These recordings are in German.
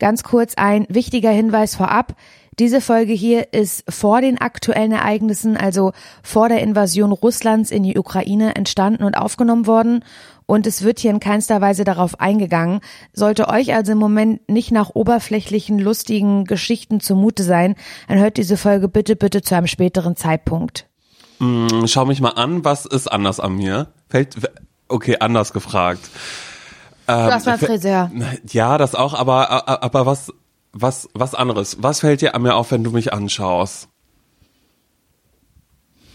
Ganz kurz ein wichtiger Hinweis vorab. Diese Folge hier ist vor den aktuellen Ereignissen, also vor der Invasion Russlands in die Ukraine entstanden und aufgenommen worden. Und es wird hier in keinster Weise darauf eingegangen. Sollte euch also im Moment nicht nach oberflächlichen, lustigen Geschichten zumute sein, dann hört diese Folge bitte, bitte zu einem späteren Zeitpunkt. Mm, schau mich mal an, was ist anders an mir? Fällt, okay, anders gefragt. Du hast mal Friseur. Ja, das auch, aber, aber was, was, was anderes? Was fällt dir an mir auf, wenn du mich anschaust?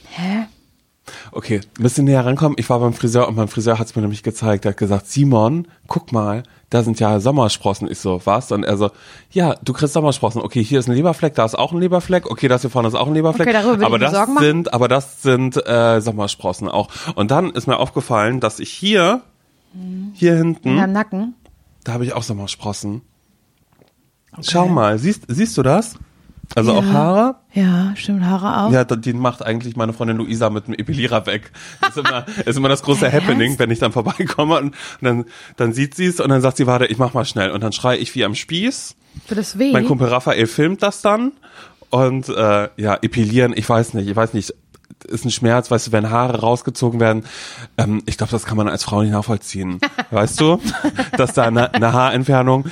Hä? Okay, ein bisschen näher rankommen. Ich war beim Friseur und mein Friseur hat es mir nämlich gezeigt. Er hat gesagt, Simon, guck mal, da sind ja Sommersprossen. Ich so, was? Und er so, ja, du kriegst Sommersprossen. Okay, hier ist ein Leberfleck, da ist auch ein Leberfleck. Okay, das hier vorne ist auch ein Leberfleck. Okay, darüber aber das sind, aber das sind äh, Sommersprossen auch. Und dann ist mir aufgefallen, dass ich hier, hier hinten, In deinem Nacken? da habe ich auch Sommersprossen. Schau mal, siehst, siehst du das? Also auch Ja. Haare? Ja, stimmt, Haare auch. Ja, die macht eigentlich meine Freundin Luisa mit dem Epilierer weg. Das ist immer, ist immer das große Happening, wenn ich dann vorbeikomme und, und dann, dann sieht sie es und dann sagt sie, warte, ich mach mal schnell. Und dann schreie ich wie am Spieß. Tut das weh? Mein Kumpel Raphael filmt das dann und äh, ja, epilieren, ich weiß nicht, ich weiß nicht, ist ein Schmerz, weißt du, wenn Haare rausgezogen werden. Ähm, ich glaube, das kann man als Frau nicht nachvollziehen. weißt du, dass da eine, eine Haarentfernung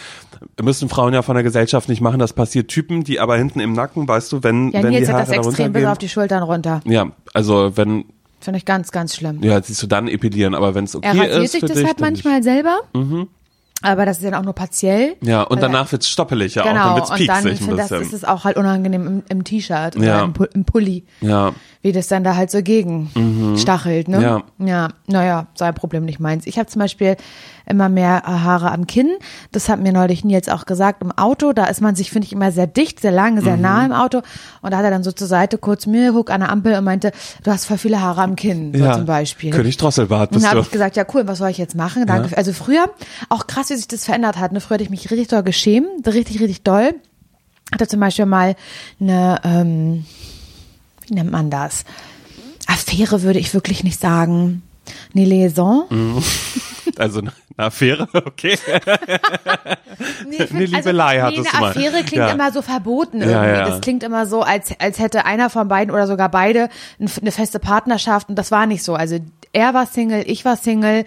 müssen Frauen ja von der Gesellschaft nicht machen. Das passiert Typen, die aber hinten im Nacken, weißt du, wenn, ja, wenn Nils die hat Haare das da extrem bis auf die Schultern runter. Ja, also wenn, Finde ich ganz, ganz schlimm. ja, siehst du dann epilieren, aber wenn es okay er ist sich für das dich, halt manchmal selber. Aber das ist dann auch nur partiell. Nicht. Ja, und danach wird's stoppelig ja auch, dann Genau, wird's und dann pieksig ein find das, bisschen. ist es auch halt unangenehm im, im T-Shirt oder Ja. im, Pu- im Pulli, ja, wie das dann da halt so gegen stachelt, ne? Mhm. Ja. Ja, naja, sein Problem nicht meins. Ich habe zum Beispiel immer mehr äh, Haare am Kinn. Das hat mir neulich Nils auch gesagt im Auto. Da ist man sich, finde ich, immer sehr dicht, sehr lang, sehr Mhm. nah im Auto. Und da hat er dann so zur Seite kurz mir geguckt an der Ampel und meinte, du hast voll viele Haare am Kinn, so ja. zum Beispiel. König Drosselbart Und bist dann habe ich gesagt, ja cool, was soll ich jetzt machen? Danke. Also früher, auch krass, wie sich das verändert hat. Ne? Früher hatte ich mich richtig doll geschämt, richtig, richtig doll. Hatte zum Beispiel mal eine, ähm, wie nennt man das? Affäre würde ich wirklich nicht sagen. Eine Liaison. Also eine Affäre, okay. Nee, ich Eine Liebelei hattest du eine mal. Affäre klingt Ja. immer so verboten Ja, irgendwie. ja. Das klingt immer so, als, als hätte einer von beiden oder sogar beide ein- eine feste Partnerschaft und das war nicht so. Also er war Single, ich war Single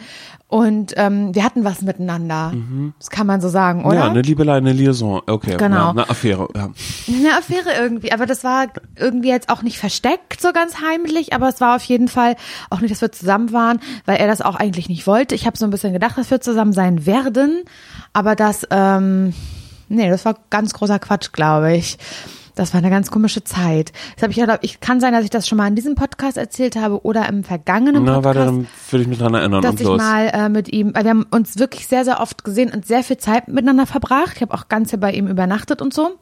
und ähm, wir hatten was miteinander. Das kann man so sagen, oder? Mhm. Ja, eine Liebelei, eine Liaison, okay. Genau. Ja, eine Affäre, ja. Eine Affäre irgendwie, aber das war irgendwie jetzt auch nicht versteckt, so ganz heimlich, aber es war auf jeden Fall auch nicht, dass wir zusammen waren, weil er das auch eigentlich nicht wollte. Ich habe so ein bisschen gedacht, dass wir zusammen sein werden, aber das, ähm, nee, das war ganz großer Quatsch, glaube ich. Das war eine ganz komische Zeit. Das habe ich, ja- ich kann sein, dass ich das schon mal in diesem Podcast erzählt habe oder im vergangenen Na, Podcast warte, dann würde ich mich dran erinnern dass ich mal äh, mit ihm, weil wir haben uns wirklich sehr, sehr oft gesehen und sehr viel Zeit miteinander verbracht. Ich habe auch ganz bei ihm übernachtet und so.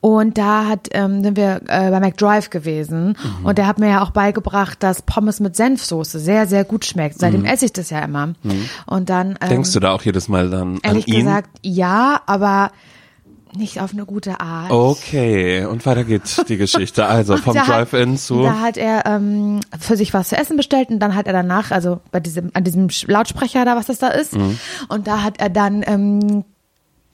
Und da hat, ähm, sind wir äh, bei McDrive gewesen Mhm. und der hat mir ja auch beigebracht, dass Pommes mit Senfsoße sehr, sehr gut schmeckt. Seitdem esse ich das ja immer. Und dann ähm, Mhm. Denkst du da auch jedes Mal dann ehrlich an ihn? gesagt ja, aber nicht auf eine gute Art. Okay, und weiter geht die Geschichte. Also vom Drive-In zu. Da hat er ähm, für sich was zu essen bestellt und dann hat er danach, also bei diesem, an diesem Lautsprecher da, was das da ist, Mhm. und da hat er dann ähm,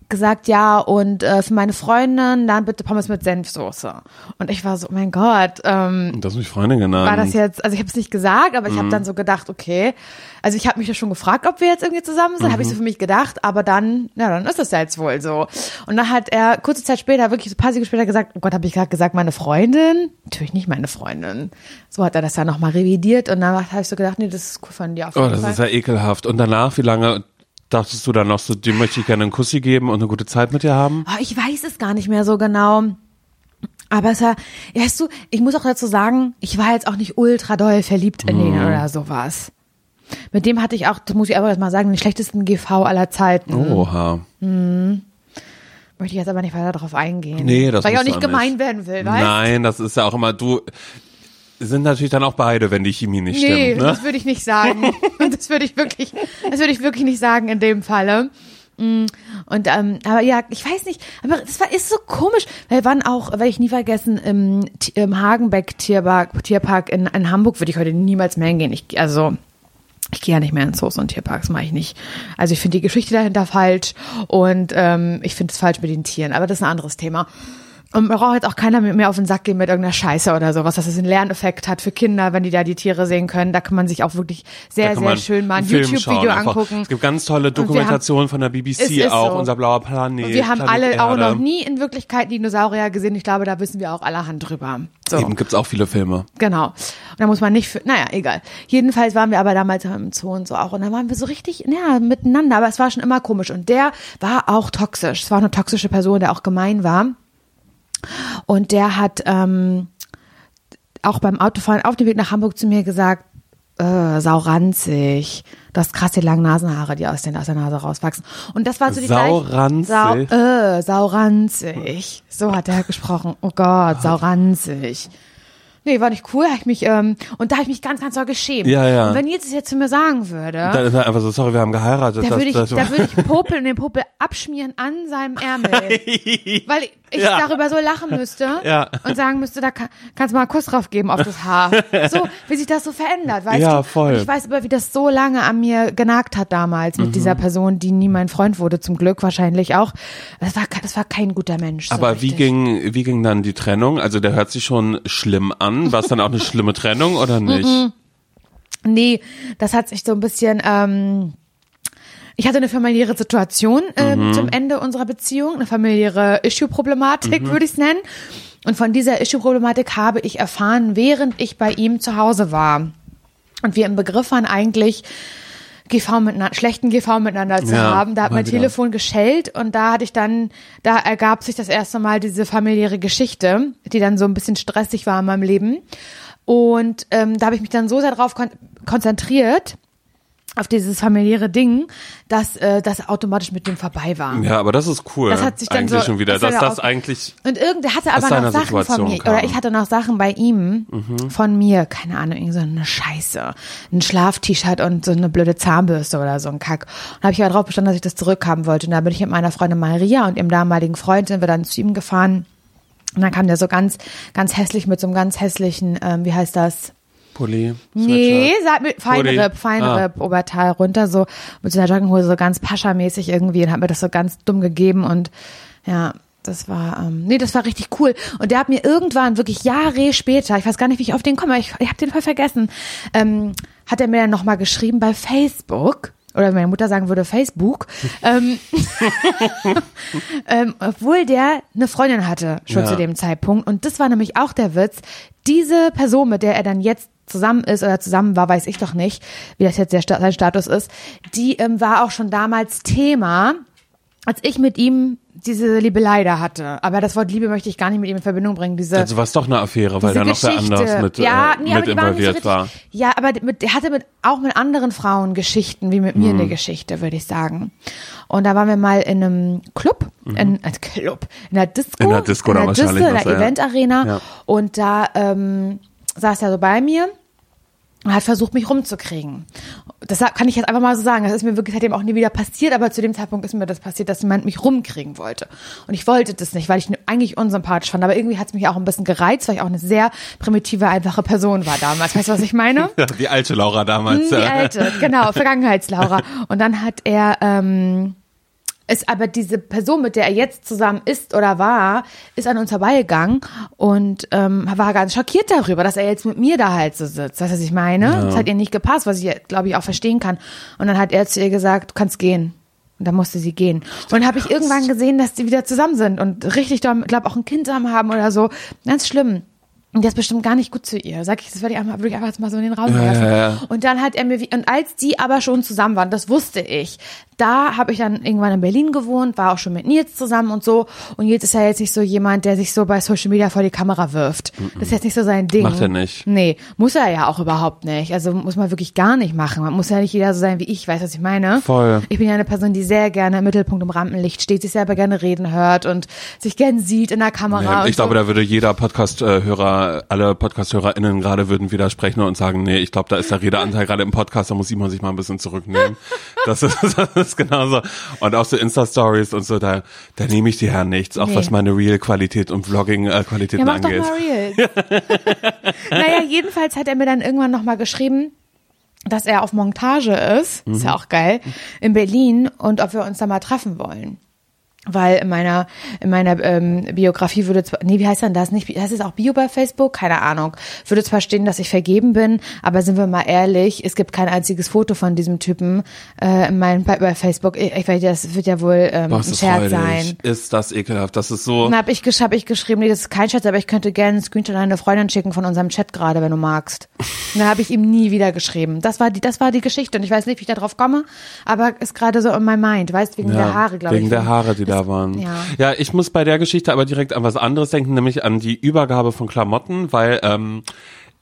gesagt, ja, und äh, für meine Freundin dann bitte Pommes mit Senfsoße. Und ich war so, oh mein Gott, ähm, Das hast mich Freundin genannt. war das jetzt, also ich habe es nicht gesagt, aber ich Mhm. habe dann so gedacht, okay, also ich habe mich ja schon gefragt, ob wir jetzt irgendwie zusammen sind, habe Mhm. ich so für mich gedacht, aber dann, ja, dann ist das ja jetzt wohl so. Und dann hat er kurze Zeit später, wirklich so ein paar Sekunden später gesagt, oh Gott, habe ich gerade gesagt, meine Freundin? Natürlich nicht meine Freundin. So hat er das dann nochmal revidiert und dann habe ich so gedacht, nee, das ist cool von dir auf Oh, jeden das Fall. ist ja ekelhaft. Und danach, wie lange dachtest du dann noch so, dem möchte ich gerne einen Kussi geben und eine gute Zeit mit dir haben? Oh, ich weiß es gar nicht mehr so genau. Aber es war, weißt du, ich muss auch dazu sagen, ich war jetzt auch nicht ultra doll verliebt in den Mhm. oder sowas. Mit dem hatte ich auch, das muss ich aber jetzt mal sagen, den schlechtesten GV aller Zeiten. Oha. Möchte ich jetzt aber nicht weiter darauf eingehen. Nee, das Weil ich auch nicht gemein nicht. werden will, weißt Nein, das ist ja auch immer, du sind natürlich dann auch beide, wenn die Chemie nicht Nee, stimmt. Ne? das würde ich nicht sagen. das würde ich wirklich, das würde ich wirklich nicht sagen in dem Falle. Mm, Und ähm, aber ja, ich weiß nicht, aber das war ist so komisch, weil wann auch, werde ich nie vergessen, im, im Hagenbeck Tierpark, Tierpark in, in Hamburg würde ich heute niemals mehr hingehen. Ich, also Ich gehe ja nicht mehr in Zoos und Tierparks, mache ich nicht. Also ich finde die Geschichte dahinter falsch und ähm, ich finde es falsch mit den Tieren, aber das ist ein anderes Thema. Und man braucht jetzt auch keiner mit mir auf den Sack gehen mit irgendeiner Scheiße oder sowas, dass es einen Lerneffekt hat für Kinder, wenn die da die Tiere sehen können. Da kann man sich auch wirklich sehr, sehr schön mal ein YouTube-Video angucken. Es gibt ganz tolle Dokumentationen von der BBC auch, so. unser blauer Planet. Und wir haben Planet alle auch Erde. noch nie in Wirklichkeit Dinosaurier gesehen. Ich glaube, da wissen wir auch allerhand drüber. So. Eben gibt's auch viele Filme. Genau. Und da muss man nicht für, naja, egal. Jedenfalls waren wir aber damals im Zoo und so auch. Und da waren wir so richtig, ja, miteinander. Aber es war schon immer komisch. Und der war auch toxisch. Es war eine toxische Person, der auch gemein war. Und der hat ähm, auch beim Autofahren auf dem Weg nach Hamburg zu mir gesagt, äh, sauranzig. Du hast krass die langen Nasenhaare, die aus, den, aus der Nase rauswachsen. Und das war so die Sauranzig? gleiche- Sau, äh, sauranzig. So hat er gesprochen. Oh Gott, sauranzig. Nee, war nicht cool. Hab ich mich, ähm, und da habe ich mich ganz, ganz doll geschämt. Ja, ja. Und wenn Nils es jetzt zu mir sagen würde, Dann ist er einfach so, sorry, wir haben geheiratet. da würde ich, das- da würde ich Popel und den Popel abschmieren an seinem Ärmel. Weil ich, ich Ja. darüber so lachen müsste Ja. und sagen müsste, da kann, kannst du mal einen Kuss drauf geben auf das Haar. So, wie sich das so verändert, weißt Ja, du? voll. Und ich weiß aber, wie das so lange an mir genagt hat damals mit dieser Person, die nie mein Freund wurde, zum Glück wahrscheinlich auch. Das war, das war kein guter Mensch. So Aber wie richtig. ging, wie ging dann die Trennung? Also der hört sich schon schlimm an. War es dann auch eine schlimme Trennung oder nicht? Nee, das hat sich so ein bisschen. Ähm, ich hatte eine familiäre Situation ähm, zum Ende unserer Beziehung, eine familiäre Issue-Problematik, würde ich es nennen. Und von dieser Issue-Problematik habe ich erfahren, während ich bei ihm zu Hause war. Und wir im Begriff waren eigentlich, GV miteinander, schlechten GV miteinander zu Ja, haben. Da hat mein wieder. Telefon geschellt und da hatte ich dann, da ergab sich das erste Mal diese familiäre Geschichte, die dann so ein bisschen stressig war in meinem Leben. Und ähm, da habe ich mich dann so sehr darauf kon konzentriert, auf dieses familiäre Ding, dass äh, das automatisch mit dem vorbei war. Ja, aber das ist cool. Das hat sich dann eigentlich so- schon wieder, das dass das auch- eigentlich Und irgendwer hatte aber noch Sachen von Situation mir. kam. Mhm. Oder ich hatte noch Sachen bei ihm von mir. Keine Ahnung, irgend so eine Scheiße. Ein Schlaf-T-Shirt und so eine blöde Zahnbürste oder so ein Kack. Und habe ich aber darauf bestanden, dass ich das zurückhaben wollte. Und da bin ich mit meiner Freundin Maria und ihrem damaligen Freund sind wir dann zu ihm gefahren. Und dann kam der so ganz, ganz hässlich mit so einem ganz hässlichen, ähm, wie heißt das? Pulli. Nee, sag mir Feinripp, Hoodie. Feinripp, Oberteil runter, so mit so einer Jogginghose, so ganz paschamäßig irgendwie und hat mir das so ganz dumm gegeben und ja, das war, ähm, nee, das war richtig cool. Und der hat mir irgendwann, wirklich Jahre später, ich weiß gar nicht, wie ich auf den komme, ich, ich habe den voll vergessen, ähm, hat er mir dann nochmal geschrieben bei Facebook, oder meine Mutter sagen würde Facebook, ähm, ähm, obwohl der eine Freundin hatte, schon Ja. zu dem Zeitpunkt. Und das war nämlich auch der Witz. Diese Person, mit der er dann jetzt zusammen ist oder zusammen war, weiß ich doch nicht, wie das jetzt der, sein Status ist, die ähm, war auch schon damals Thema, als ich mit ihm diese Liebelei da hatte. Aber das Wort Liebe möchte ich gar nicht mit ihm in Verbindung bringen. Diese, Also war es doch eine Affäre, weil da noch wer anders mit, ja, äh, nee, mit waren nicht so involviert war. Ja, aber mit, er hatte mit, auch mit anderen Frauen Geschichten, wie mit mir Mhm. eine Geschichte, würde ich sagen. Und da waren wir mal in einem Club, in, äh, Club, in der Disco. Mhm. In der Disco in der Disco, in der. Eventarena. Ja. Und da ähm, saß er so bei mir und hat versucht, mich rumzukriegen. Das kann ich jetzt einfach mal so sagen. Das ist mir wirklich seitdem auch nie wieder passiert, aber zu dem Zeitpunkt ist mir das passiert, dass jemand mich rumkriegen wollte. Und ich wollte das nicht, weil ich ihn eigentlich unsympathisch fand. Aber irgendwie hat es mich auch ein bisschen gereizt, weil ich auch eine sehr primitive, einfache Person war damals. Weißt du, was ich meine? Die alte Laura damals. Die alte, genau, Vergangenheitslaura. Und dann hat er, ähm, ist aber diese Person, mit der er jetzt zusammen ist oder war, ist an uns vorbeigegangen und ähm, war ganz schockiert darüber, dass er jetzt mit mir da halt so sitzt. Weißt du, was ich meine? Das hat ihr nicht gepasst, was ich, glaube ich, auch verstehen kann. Und dann hat er zu ihr gesagt, du kannst gehen. Und dann musste sie gehen. Und dann habe ich irgendwann gesehen, dass die wieder zusammen sind und richtig, glaube auch ein Kind zusammen haben oder so. Ganz schlimm. Und der ist bestimmt gar nicht gut zu ihr. Sag ich, das würde ich einfach, würde ich einfach jetzt mal so in den Raum Ja, werfen. ja, ja. Und dann hat er mir, und als die aber schon zusammen waren, das wusste ich, da habe ich dann irgendwann in Berlin gewohnt, war auch schon mit Nils zusammen und so. Und Nils ist ja jetzt nicht so jemand, der sich so bei Social Media vor die Kamera wirft. Das ist jetzt nicht so sein Ding. Macht er nicht. Nee, muss er ja auch überhaupt nicht. Also muss man wirklich gar nicht machen. Man muss ja nicht jeder so sein wie ich, weißt du, was ich meine? Voll. Ich bin ja eine Person, die sehr gerne im Mittelpunkt im Rampenlicht steht, sich selber gerne reden hört und sich gern sieht in der Kamera. Nee, ich glaube, so. da würde jeder Podcast-Hörer, alle Podcast-HörerInnen gerade würden widersprechen und sagen, nee, ich glaube, da ist der Redeanteil gerade im Podcast, da muss Simon sich mal ein bisschen zurücknehmen. Das ist, das ist genauso. Und auch so Insta-Stories und so, da, da nehme ich dir ja nichts, auch Nee. was meine Real-Qualität und Ja, Vlogging-Qualitäten mach doch angeht. mal real. naja, jedenfalls hat er mir dann irgendwann nochmal geschrieben, dass er auf Montage ist, ist ja auch geil, in Berlin und ob wir uns da mal treffen wollen. Weil in meiner, in meiner ähm, Biografie würde zwar, nee, wie heißt denn das nicht? Heißt es auch Bio bei Facebook? Keine Ahnung. Würde zwar stehen, dass ich vergeben bin, aber sind wir mal ehrlich, es gibt kein einziges Foto von diesem Typen äh, in meinem, bei, bei Facebook. Ich, ich weiß, das wird ja wohl ähm, Boah, ein ist das Scherz sein. Ist das ekelhaft. Das ist so. Dann hab ich, gesch hab ich geschrieben, nee, das ist kein Scherz, aber ich könnte gerne einen Screenshot an eine Freundin schicken von unserem Chat gerade, wenn du magst. Und dann habe ich ihm nie wieder geschrieben. Das war die, das war die Geschichte und ich weiß nicht, wie ich da drauf komme, aber ist gerade so in my mind, weißt, wegen der Haare, glaube ich. Wegen der Haare, die da waren. ja. ja, ich muss bei der Geschichte aber direkt an was anderes denken, nämlich an die Übergabe von Klamotten, weil ähm,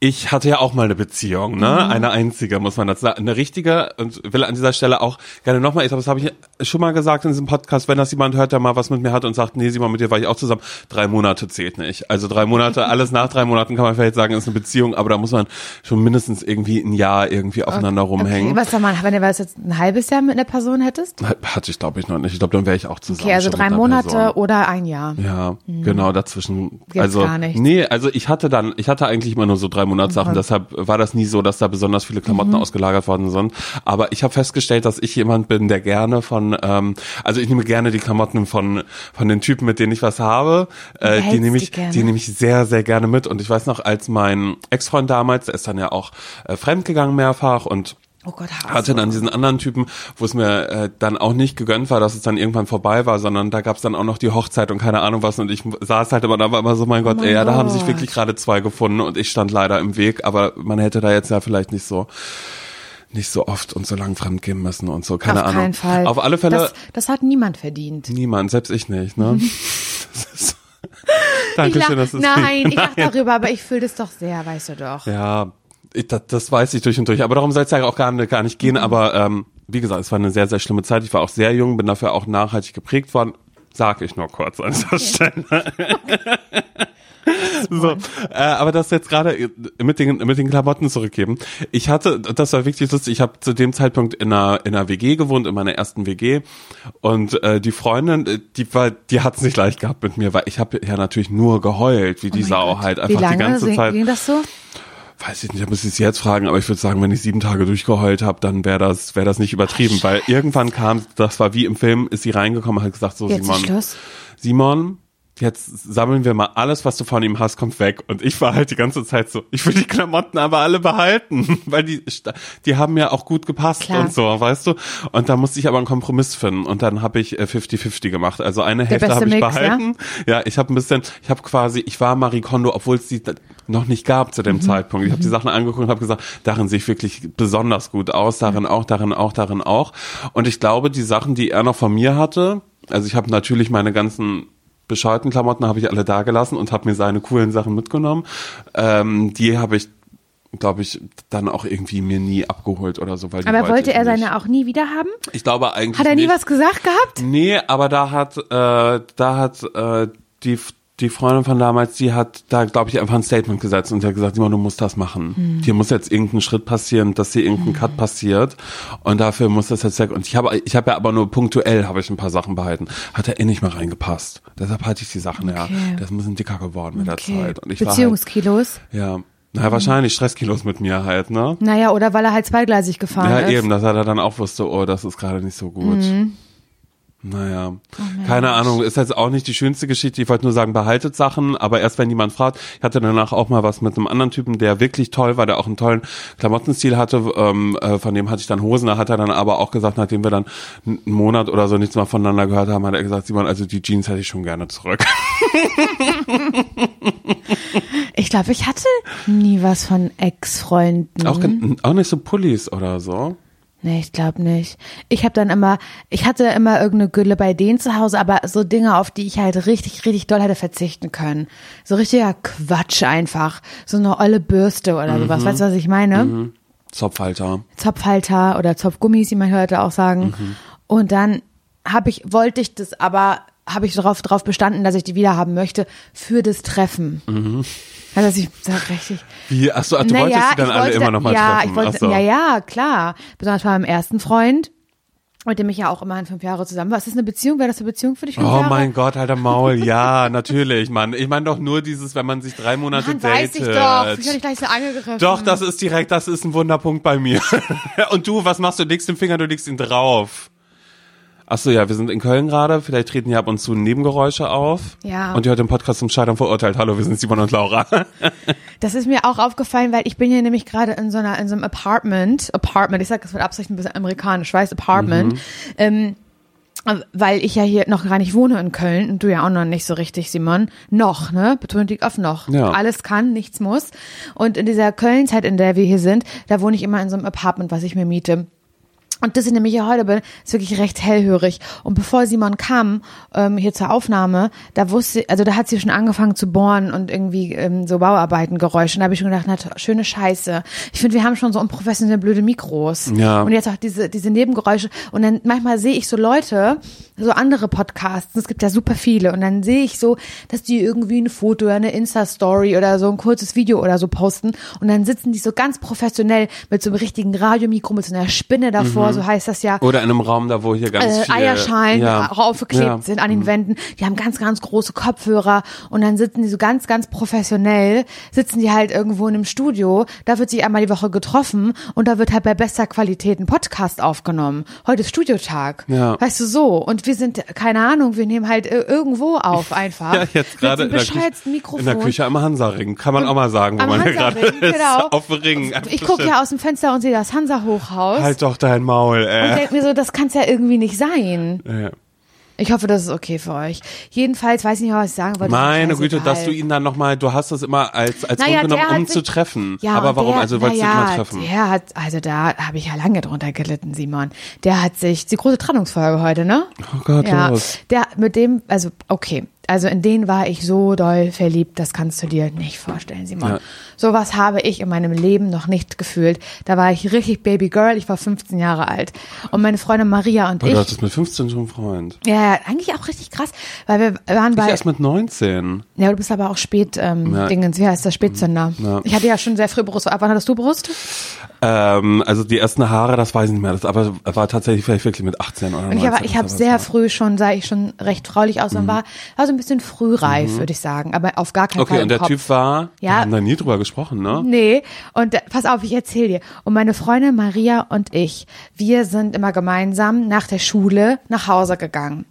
ich hatte ja auch mal eine Beziehung, ne? Mhm. Eine einzige, muss man dazu sagen. Eine richtige und will an dieser Stelle auch gerne nochmal, ich glaube, das habe ich schon mal gesagt in diesem Podcast, wenn das jemand hört, der mal was mit mir hat und sagt, nee, Simon, mit dir war ich auch zusammen, drei Monate zählt nicht. Also drei Monate, alles nach drei Monaten kann man vielleicht sagen, ist eine Beziehung, aber da muss man schon mindestens irgendwie ein Jahr irgendwie aufeinander rumhängen. Okay, was soll man, wenn du was jetzt ein halbes Jahr mit einer Person hättest? Hatte ich, glaube ich, noch nicht. Ich glaube, dann wäre ich auch zusammen. Okay, also drei Monate Person. oder ein Jahr. Ja, genau, dazwischen. Gibt's also, gar nichts. nee, also ich hatte dann, ich hatte eigentlich immer nur so drei Monatssachen, deshalb war das nie so, dass da besonders viele Klamotten Mhm. ausgelagert worden sind. Aber ich habe festgestellt, dass ich jemand bin, der gerne von, ähm, also ich nehme gerne die Klamotten von von den Typen, mit denen ich was habe, äh, die nehme die ich, gerne? die nehme ich sehr, sehr gerne mit. Und ich weiß noch, als mein Ex-Freund damals, der ist dann ja auch äh, fremdgegangen mehrfach und Oh Gott, Haare. hatte dann diesen anderen Typen, wo es mir äh, dann auch nicht gegönnt war, dass es dann irgendwann vorbei war, sondern da gab es dann auch noch die Hochzeit und keine Ahnung was und ich saß halt immer da war immer so, mein Gott, Oh mein ey, ja, da haben sich wirklich gerade zwei gefunden und ich stand leider im Weg, aber man hätte da jetzt ja vielleicht nicht so nicht so oft und so lang fremd gehen müssen und so, keine Auf Ahnung. keinen Fall. Auf alle Fälle Das, das hat niemand verdient. niemand, selbst ich nicht, ne? Das ist- Dankeschön, ich das lach, ist nein, ich lach darüber, aber ich fühle das doch sehr, weißt du doch. Ja, ich, das, das weiß ich durch und durch. Aber darum soll es ja auch gar nicht, gar nicht Mhm. gehen. Aber ähm, wie gesagt, es war eine sehr, sehr schlimme Zeit. Ich war auch sehr jung, bin dafür auch nachhaltig geprägt worden. Sag ich nur kurz an dieser Stelle. so, äh, aber das jetzt gerade mit den mit den Klamotten zurückgeben. Ich hatte, das war wirklich lustig. Ich habe zu dem Zeitpunkt in einer in einer WG gewohnt, in meiner ersten WG, und äh, die Freundin, äh, die war, die hat's nicht leicht gehabt mit mir, weil ich habe ja natürlich nur geheult, wie die Oh mein Sau Gott. halt einfach die ganze Zeit. ging das so? Weiß ich nicht, ich muss es jetzt fragen, aber ich würde sagen, wenn ich sieben Tage durchgeheult habe, dann wäre das, wäre das nicht übertrieben, weil irgendwann kam, das war wie im Film, ist sie reingekommen und hat gesagt, so Jetzt Simon. Simon, jetzt sammeln wir mal alles, was du von ihm hast, kommt weg. Und ich war halt die ganze Zeit so, ich will die Klamotten aber alle behalten, weil die, die haben ja auch gut gepasst Klar. und so, weißt du. Und da musste ich aber einen Kompromiss finden und dann habe ich äh, 50-50 gemacht. Also eine Hälfte beste habe ich Mix, behalten. Ja, ich habe ein bisschen, ich habe quasi, ich war Marie Kondo, obwohl es die noch nicht gab zu Mhm. dem Zeitpunkt. Ich habe die Sachen angeguckt und habe gesagt, darin sehe ich wirklich besonders gut aus, darin auch, darin auch, darin auch. Und ich glaube, die Sachen, die er noch von mir hatte, also ich habe natürlich meine ganzen bescheuerten Klamotten habe ich alle da gelassen und habe mir seine coolen Sachen mitgenommen. Ähm, die habe ich, glaube ich, dann auch irgendwie mir nie abgeholt oder so. Weil Aber wollte ich er seine auch nie wieder haben? Ich glaube eigentlich Hat er nie nicht. was gesagt gehabt? Nee, aber da hat, äh, da hat äh, die die Freundin von damals, die hat da, glaube ich, einfach ein Statement gesetzt und die hat gesagt, Simon, du musst das machen. Hm. Hier muss jetzt irgendein Schritt passieren, dass hier irgendein Cut passiert und dafür muss das jetzt weg. Und ich habe, ich habe ja aber nur punktuell habe ich ein paar Sachen behalten. Hat er eh nicht mehr reingepasst. Deshalb hatte ich die Sachen ja. Okay. Das ist ein bisschen dicker geworden mit der Zeit. Und ich halt, Beziehungskilos. ja, naja, wahrscheinlich Stresskilos mit mir halt, ne? Naja, oder weil er halt zweigleisig gefahren Ja, ist. eben, dass er dann auch wusste, oh, das ist gerade nicht so gut. Mhm. Naja, keine Ahnung, ist jetzt auch nicht die schönste Geschichte. Ich wollte nur sagen, behaltet Sachen, aber erst wenn jemand fragt. Ich hatte danach auch mal was mit einem anderen Typen, der wirklich toll war, der auch einen tollen Klamottenstil hatte. Ähm, äh, von dem hatte ich dann Hosen. Da hat er dann aber auch gesagt, nachdem wir dann einen Monat oder so nichts mehr voneinander gehört haben, hat er gesagt, Simon, also die Jeans hätte ich schon gerne zurück. Ich glaube, ich hatte nie was von Ex-Freunden. auch, auch nicht so Pullis oder so. Nee, ich glaube nicht. Ich habe dann immer, ich hatte immer irgendeine Gülle bei denen zu Hause, aber so Dinge, auf die ich halt richtig, richtig doll hätte verzichten können. So richtiger Quatsch einfach. So eine olle Bürste oder sowas. Weißt du, was ich meine? Zopfhalter. Zopfhalter oder Zopfgummis, wie man heute auch sagen. Und dann habe ich, wollte ich das aber, habe ich darauf drauf bestanden, dass ich die wieder haben möchte für das Treffen. Also ich sag richtig. Wie, ach so, ach, du Naja, wolltest die dann alle wollte- immer noch mal ja, treffen. Ich wollte, so. Ja, ja, klar. Besonders bei meinem ersten Freund. mit dem ich ja auch immerhin fünf Jahre zusammen war. Ist das eine Beziehung? Wäre das eine Beziehung für dich? Fünf Oh Jahre? mein Gott, alter Maul, ja, natürlich, Mann. Ich meine doch nur dieses, wenn man sich drei Monate Mann, datet. weiß ich doch. Ich habe gleich so angegriffen. Doch, das ist direkt, das ist ein Wunderpunkt bei mir. Und du, was machst du? Du legst den Finger, du legst ihn drauf. Ach so, ja, wir sind in Köln gerade. Vielleicht treten hier ab und zu Nebengeräusche auf. Ja. Und ihr hört den Podcast zum Scheitern verurteilt. Hallo, wir sind Simon und Laura. Das ist mir auch aufgefallen, weil ich bin hier nämlich gerade in so einer in so einem Apartment, Apartment, ich sage das mit Absicht ein bisschen amerikanisch, weiß Apartment, Mhm. ähm, weil ich ja hier noch gar nicht wohne in Köln und du ja auch noch nicht so richtig, Simon. Noch, ne? Betonung auf noch. Ja. Alles kann, nichts muss. Und in dieser Köln-Zeit, in der wir hier sind, da wohne ich immer in so einem Apartment, was ich mir miete. Und das ich nämlich hier heute bin, ist wirklich recht hellhörig. Und bevor Simon kam, ähm, hier zur Aufnahme, da wusste, also da hat sie schon angefangen zu bohren und irgendwie ähm, so Bauarbeiten Geräusche. Und da habe ich schon gedacht, na, schöne Scheiße. Ich finde, wir haben schon so unprofessionelle blöde Mikros. Ja. Und jetzt auch diese, diese Nebengeräusche. Und dann manchmal sehe ich so Leute, so andere Podcasts, es gibt ja super viele. Und dann sehe ich so, dass die irgendwie ein Foto oder eine Insta-Story oder so ein kurzes Video oder so posten. Und dann sitzen die so ganz professionell mit so einem richtigen Radiomikro, mit so einer Spinne davor, so heißt das ja. Oder in einem Raum da, wo hier ganz Äh, viel... Eierschalen ja. auch aufgeklebt Ja. sind an den Wänden. Die haben ganz, ganz große Kopfhörer und dann sitzen die so ganz, ganz professionell, sitzen die halt irgendwo in einem Studio. Da wird sich einmal die Woche getroffen und da wird halt bei bester Qualität ein Podcast aufgenommen. Heute ist Studiotag. Ja. Weißt du so? Und wir sind, keine Ahnung, wir nehmen halt äh, irgendwo auf einfach. Ja, jetzt gerade in, mit der so Küche- bescheuerten Mikrofon. in der Küche am Hansaring. Kann man auch mal sagen, wo man hier gerade ist. genau. Auf dem Ring. Ich gucke ja aus dem Fenster und sehe das Hansa-Hochhaus. Halt doch dein Maul, und ey. denke mir so, das kann es ja irgendwie nicht sein. Ja. Ich hoffe, das ist okay für euch. Jedenfalls weiß ich nicht, was ich sagen wollte. Meine Güte, dass du ihn dann nochmal, du hast das immer als, als Naja, Grund genommen, um sich- zu treffen. Ja, Aber und warum? Der, also, wolltest du ihn naja, mal treffen? Der hat, also da habe ich ja lange drunter gelitten, Simon. Der hat sich, die große Trennungsfolge heute, ne? Oh Gott, ja, los. der mit dem, also okay, also in den war ich so doll verliebt, das kannst du dir nicht vorstellen, Simon. Ja. Sowas habe ich in meinem Leben noch nicht gefühlt. Da war ich richtig Baby Girl, ich war 15 Jahre alt. Und meine Freundin Maria und Oh, ich, du hattest mit 15 schon einen Freund. ja, eigentlich auch richtig krass, weil wir waren Ich bei, erst mit 19. ja, du bist aber auch spät, ähm, Ja. Dingens, wie heißt das, Spätzünder. Ja. Ich hatte ja schon sehr früh Brust. Ab wann hattest du Brust? Ähm, also die ersten Haare, das weiß ich nicht mehr. Das aber war tatsächlich vielleicht wirklich mit 18 oder Und ich, 19. aber, ich habe sehr war. früh schon, sah ich schon recht fraulich aus und war, war so ein bisschen frühreif, würde ich sagen, aber auf gar keinen Mhm. Okay, Fall und im der Kopf. Typ war, Ja. wir haben da nie drüber gesprochen, ne? Nee, und äh, pass auf, ich erzähle dir. Und meine Freundin Maria und ich, wir sind immer gemeinsam nach der Schule nach Hause gegangen.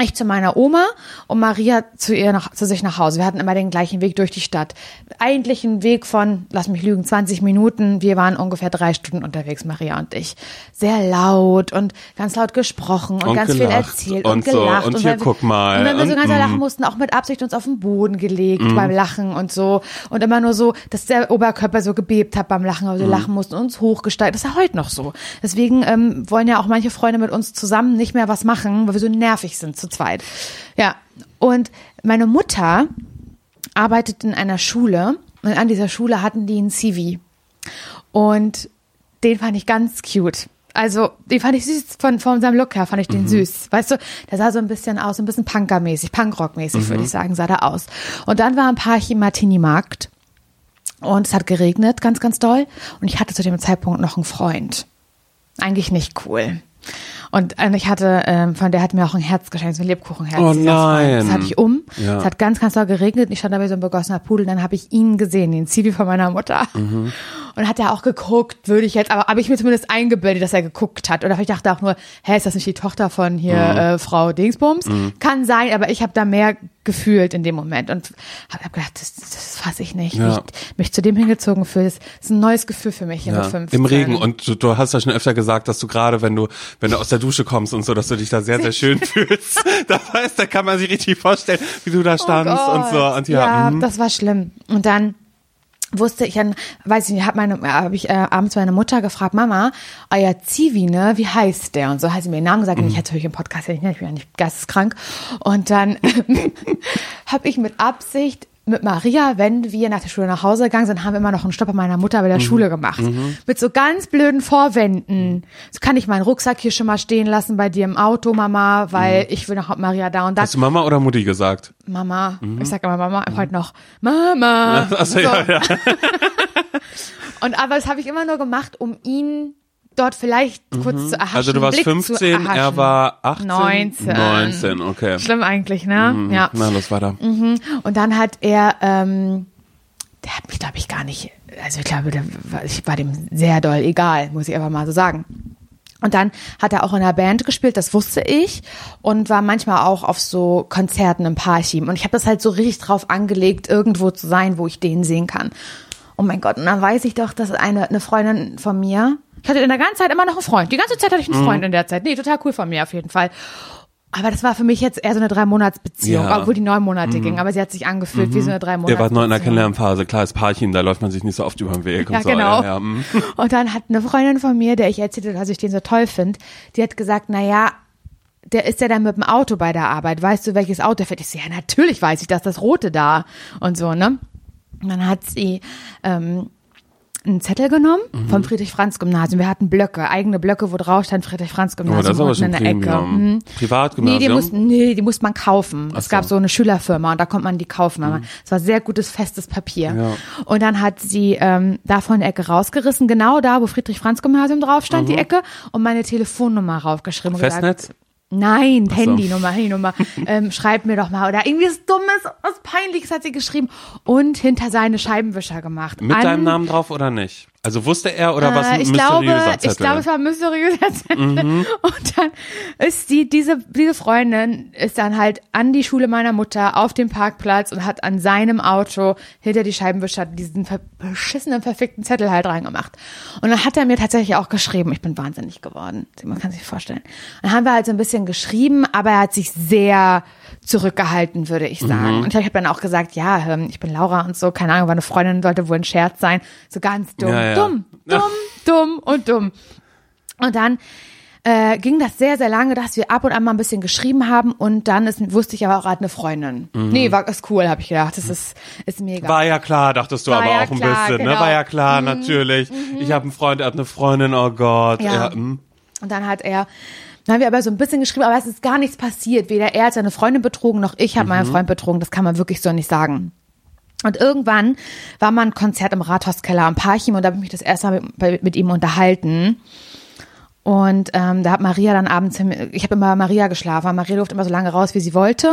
Ich zu meiner Oma und Maria zu ihr nach, zu sich nach Hause. Wir hatten immer den gleichen Weg durch die Stadt. Eigentlich ein Weg von, lass mich lügen, 20 Minuten. Wir waren ungefähr drei Stunden unterwegs, Maria und ich. Sehr laut und ganz laut gesprochen und, Und ganz viel gelacht erzählt und und, so. gelacht. Und hier, wenn wir- guck mal. Und wenn wir so Und, ganz doll lachen mm. mussten, auch mit Absicht uns auf den Boden gelegt Mhm. beim Lachen und so. Und immer nur so, dass der Oberkörper so gebebt hat beim Lachen, Mhm. weil wir lachen mussten und uns hochgesteigt. Das ist ja heute noch so. Deswegen ähm, wollen ja auch manche Freunde mit uns zusammen nicht mehr was machen, weil wir so nervig sind zu zweit. Ja. Und meine Mutter arbeitet in einer Schule und an dieser Schule hatten die einen CV. Und den fand ich ganz cute. Also, den fand ich süß von, von seinem Look her, fand ich den süß. Weißt du, der sah so ein bisschen aus, ein bisschen Punkermäßig, Punkrock-mäßig, würde ich sagen, sah der aus. Und dann war ein Parchim Martini-Markt und es hat geregnet, ganz, ganz doll. Und ich hatte zu dem Zeitpunkt noch einen Freund. Eigentlich nicht cool. Und äh, ich hatte, ähm, von der hat mir auch ein Herz geschenkt, so ein Lebkuchenherz. Oh nein. Das hatte ich um. Ja. Es hat ganz, ganz doll geregnet. Ich stand da wie so ein begossener Pudel. Dann habe ich ihn gesehen, den Zivi von meiner Mutter. Mhm. Und hat er auch geguckt, würde ich jetzt, aber habe ich mir zumindest eingebildet, dass er geguckt hat. Oder ich dachte auch nur, hä, ist das nicht die Tochter von hier Mhm. äh, Frau Dingsbums? Kann sein, aber ich habe da mehr gefühlt in dem Moment und habe hab gedacht, das, das fasse ich nicht. Ja. Mich, mich zu dem hingezogen fühlt, das ist ein neues Gefühl für mich hier Ja, mit 15. Im Regen. Und du, du hast ja schon öfter gesagt, dass du gerade, wenn du, wenn du aus der Dusche kommst und so, dass du dich da sehr, sehr schön fühlst. Da weißt, da kann man sich richtig vorstellen, wie du da standst Oh und so. Und ja, ja mhm. das war schlimm. Und dann wusste ich dann, weiß ich nicht, hat meine, habe ich äh, abends meine Mutter gefragt, Mama, euer Zivi, ne, wie heißt der? Und so hat sie mir den Namen gesagt, und ich hätte natürlich im Podcast ich bin ja nicht geisteskrank. Und dann habe ich mit Absicht mit Maria, wenn wir nach der Schule nach Hause gegangen sind, haben wir immer noch einen Stopp bei meiner Mutter bei der Schule gemacht. Mit so ganz blöden Vorwänden. So kann ich meinen Rucksack hier schon mal stehen lassen bei dir im Auto, Mama, weil ich will noch Maria da und da. Hast du Mama oder Mutti gesagt? Mama. Ich sag immer Mama, heute noch Mama. Achso, So. ja, ja. Und aber das habe ich immer nur gemacht, um ihn dort vielleicht kurz zu erhaschen. Also du warst Blick zu 15, er war 18? 19. 19, okay. Schlimm eigentlich, ne? Mhm. Ja. Na, los weiter. Und dann hat er, ähm, der hat mich, glaube ich, gar nicht, also ich glaube, war- ich war dem sehr doll egal, muss ich einfach mal so sagen. Und dann hat er auch in der Band gespielt, das wusste ich, und war manchmal auch auf so Konzerten im Parchim. Und ich habe das halt so richtig drauf angelegt, irgendwo zu sein, wo ich den sehen kann. Oh mein Gott, und dann weiß ich doch, dass eine, eine Freundin von mir, ich hatte in der ganzen Zeit immer noch einen Freund. Die ganze Zeit hatte ich einen Freund in der Zeit. Nee, total cool von mir auf jeden Fall. Aber das war für mich jetzt eher so eine Drei-Monats-Beziehung, Ja. obwohl die neun Monate ging. Aber sie hat sich angefühlt wie so eine drei Monate. Ihr wart noch in der Kennenlernphase, klar ist Parchim, da läuft man sich nicht so oft über den Weg Ja, und so. genau. Ja, ja, mm. Und dann hat eine Freundin von mir, der ich erzählte, dass ich den so toll finde, die hat gesagt, na ja, der ist ja dann mit dem Auto bei der Arbeit. Weißt du, welches Auto fährt? Ich so, ja, natürlich weiß ich das, das rote da und so, ne? Und dann hat sie ähm, einen Zettel genommen Mhm. vom Friedrich-Franz-Gymnasium. Wir hatten Blöcke, eigene Blöcke, wo drauf stand Oh, Friedrich-Franz-Gymnasium das ist aber unten schon in der Ecke. Mhm. Nee, Privatgymnasium? die mussten, nee, die musste man kaufen. es so. gab so eine Schülerfirma und da konnte man die kaufen. Aber Es war sehr gutes, festes Papier. Ja. Und dann hat sie ähm, da von der Ecke rausgerissen, genau da, wo Friedrich-Franz-Gymnasium drauf stand, die Ecke, und meine Telefonnummer raufgeschrieben. Festnetz? Gesagt, Nein, so. Handynummer, Handynummer. ähm, schreib mir doch mal. Oder irgendwie was Dummes, was Peinliches hat sie geschrieben. Und hinter seine Scheibenwischer gemacht. Mit An- deinem Namen drauf oder nicht? Also wusste er oder was äh, ein ich glaube, Zettel? Mhm. ich glaube, es war ein mysteriöser Zettel. Und dann ist die, diese, diese Freundin ist dann halt an die Schule meiner Mutter auf dem Parkplatz und hat an seinem Auto hinter die Scheibenwischer diesen beschissenen, verfickten Zettel halt reingemacht. Und dann hat er mir tatsächlich auch geschrieben, ich bin wahnsinnig geworden. Man kann sich vorstellen. Dann haben wir halt so ein bisschen geschrieben, aber er hat sich sehr zurückgehalten, würde ich sagen. Mhm. Und ich habe dann auch gesagt, ja, ähm, ich bin Laura und so, keine Ahnung, war eine Freundin, sollte wohl ein Scherz sein. So ganz dumm, Ja, ja. dumm, dumm, dumm und dumm. Und dann äh, ging das sehr, sehr lange, dass wir ab und an mal ein bisschen geschrieben haben und dann ist, wusste ich aber auch, er hat eine Freundin. Nee, war ist cool, habe ich gedacht. Das ist, ist mega. Mhm. War ja klar, dachtest du War aber ja auch ein klar, bisschen, ne? genau. War ja klar, natürlich. Ich habe einen Freund, er hat eine Freundin, oh Gott. Ja. Ja. mm. Und dann hat er, dann haben wir aber so ein bisschen geschrieben, aber es ist gar nichts passiert. Weder er hat seine Freundin betrogen, noch ich habe meinen Freund betrogen. Das kann man wirklich so nicht sagen. Und irgendwann war mal ein Konzert im Rathauskeller am Parchim und da habe ich mich das erste Mal mit, mit ihm unterhalten. Und ähm, da hat Maria dann abends, ich habe immer bei Maria geschlafen. Maria durfte immer so lange raus, wie sie wollte.